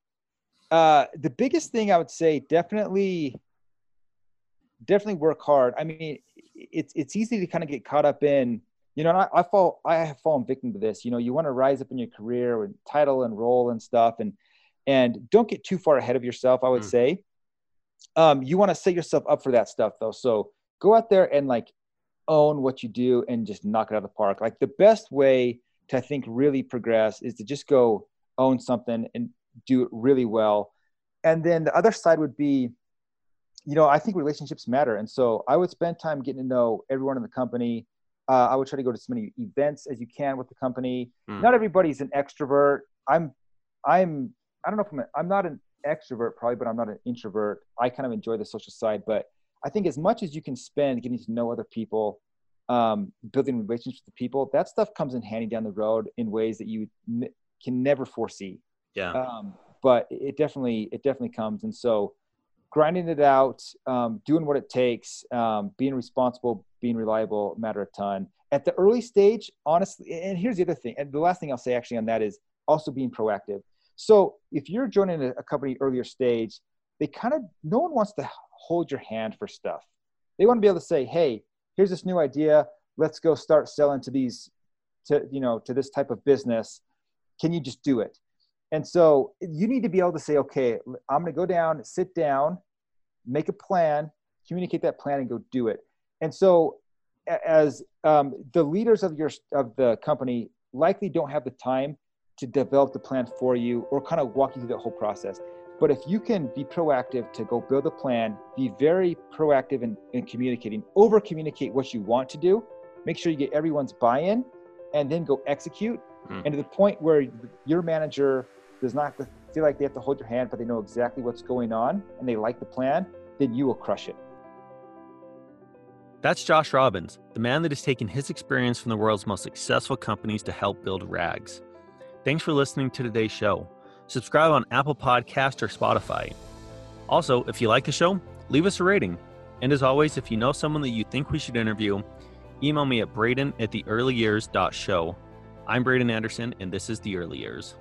uh, the biggest thing I would say definitely, definitely work hard. I mean, it's it's easy to kind of get caught up in, you know, I, I fall I have fallen victim to this. You know, you want to rise up in your career and title and role and stuff, and and don't get too far ahead of yourself. I would mm. say, um, you want to set yourself up for that stuff though. So go out there and like own what you do and just knock it out of the park. Like the best way to I think really progress is to just go own something and do it really well. And then the other side would be, you know, I think relationships matter. And so I would spend time getting to know everyone in the company. Uh, I would try to go to as many events as you can with the company. Mm. Not everybody's an extrovert. I'm, I'm, I don't know if I'm, a, I'm not an extrovert probably, but I'm not an introvert. I kind of enjoy the social side, but I think as much as you can spend getting to know other people, um, building relationships with people, that stuff comes in handy down the road in ways that you n- can never foresee. Yeah. Um, but it definitely, it definitely comes. And so grinding it out, um, doing what it takes, um, being responsible, being reliable matter a ton. At the early stage, honestly, and here's the other thing, and the last thing I'll say actually on that is also being proactive. So if you're joining a, a company earlier stage, they kind of no one wants to hold your hand for stuff. They want to be able to say, "Hey, here's this new idea. Let's go start selling to these, to you know, to this type of business. Can you just do it?" And so you need to be able to say, "Okay, I'm going to go down, sit down, make a plan, communicate that plan, and go do it." And so, as um, the leaders of your of the company likely don't have the time to develop the plan for you or kind of walk you through the whole process. But if you can be proactive to go build a plan, be very proactive in, in communicating, over communicate what you want to do, make sure you get everyone's buy in, and then go execute. Mm. And to the point where your manager does not feel like they have to hold your hand, but they know exactly what's going on and they like the plan, then you will crush it. That's Josh Robbins, the man that has taken his experience from the world's most successful companies to help build Rags. Thanks for listening to today's show. Subscribe on Apple Podcast or Spotify. Also, if you like the show, leave us a rating. And as always, if you know someone that you think we should interview, email me at braden at the early years show. I'm Braden Anderson, and this is The Early Years.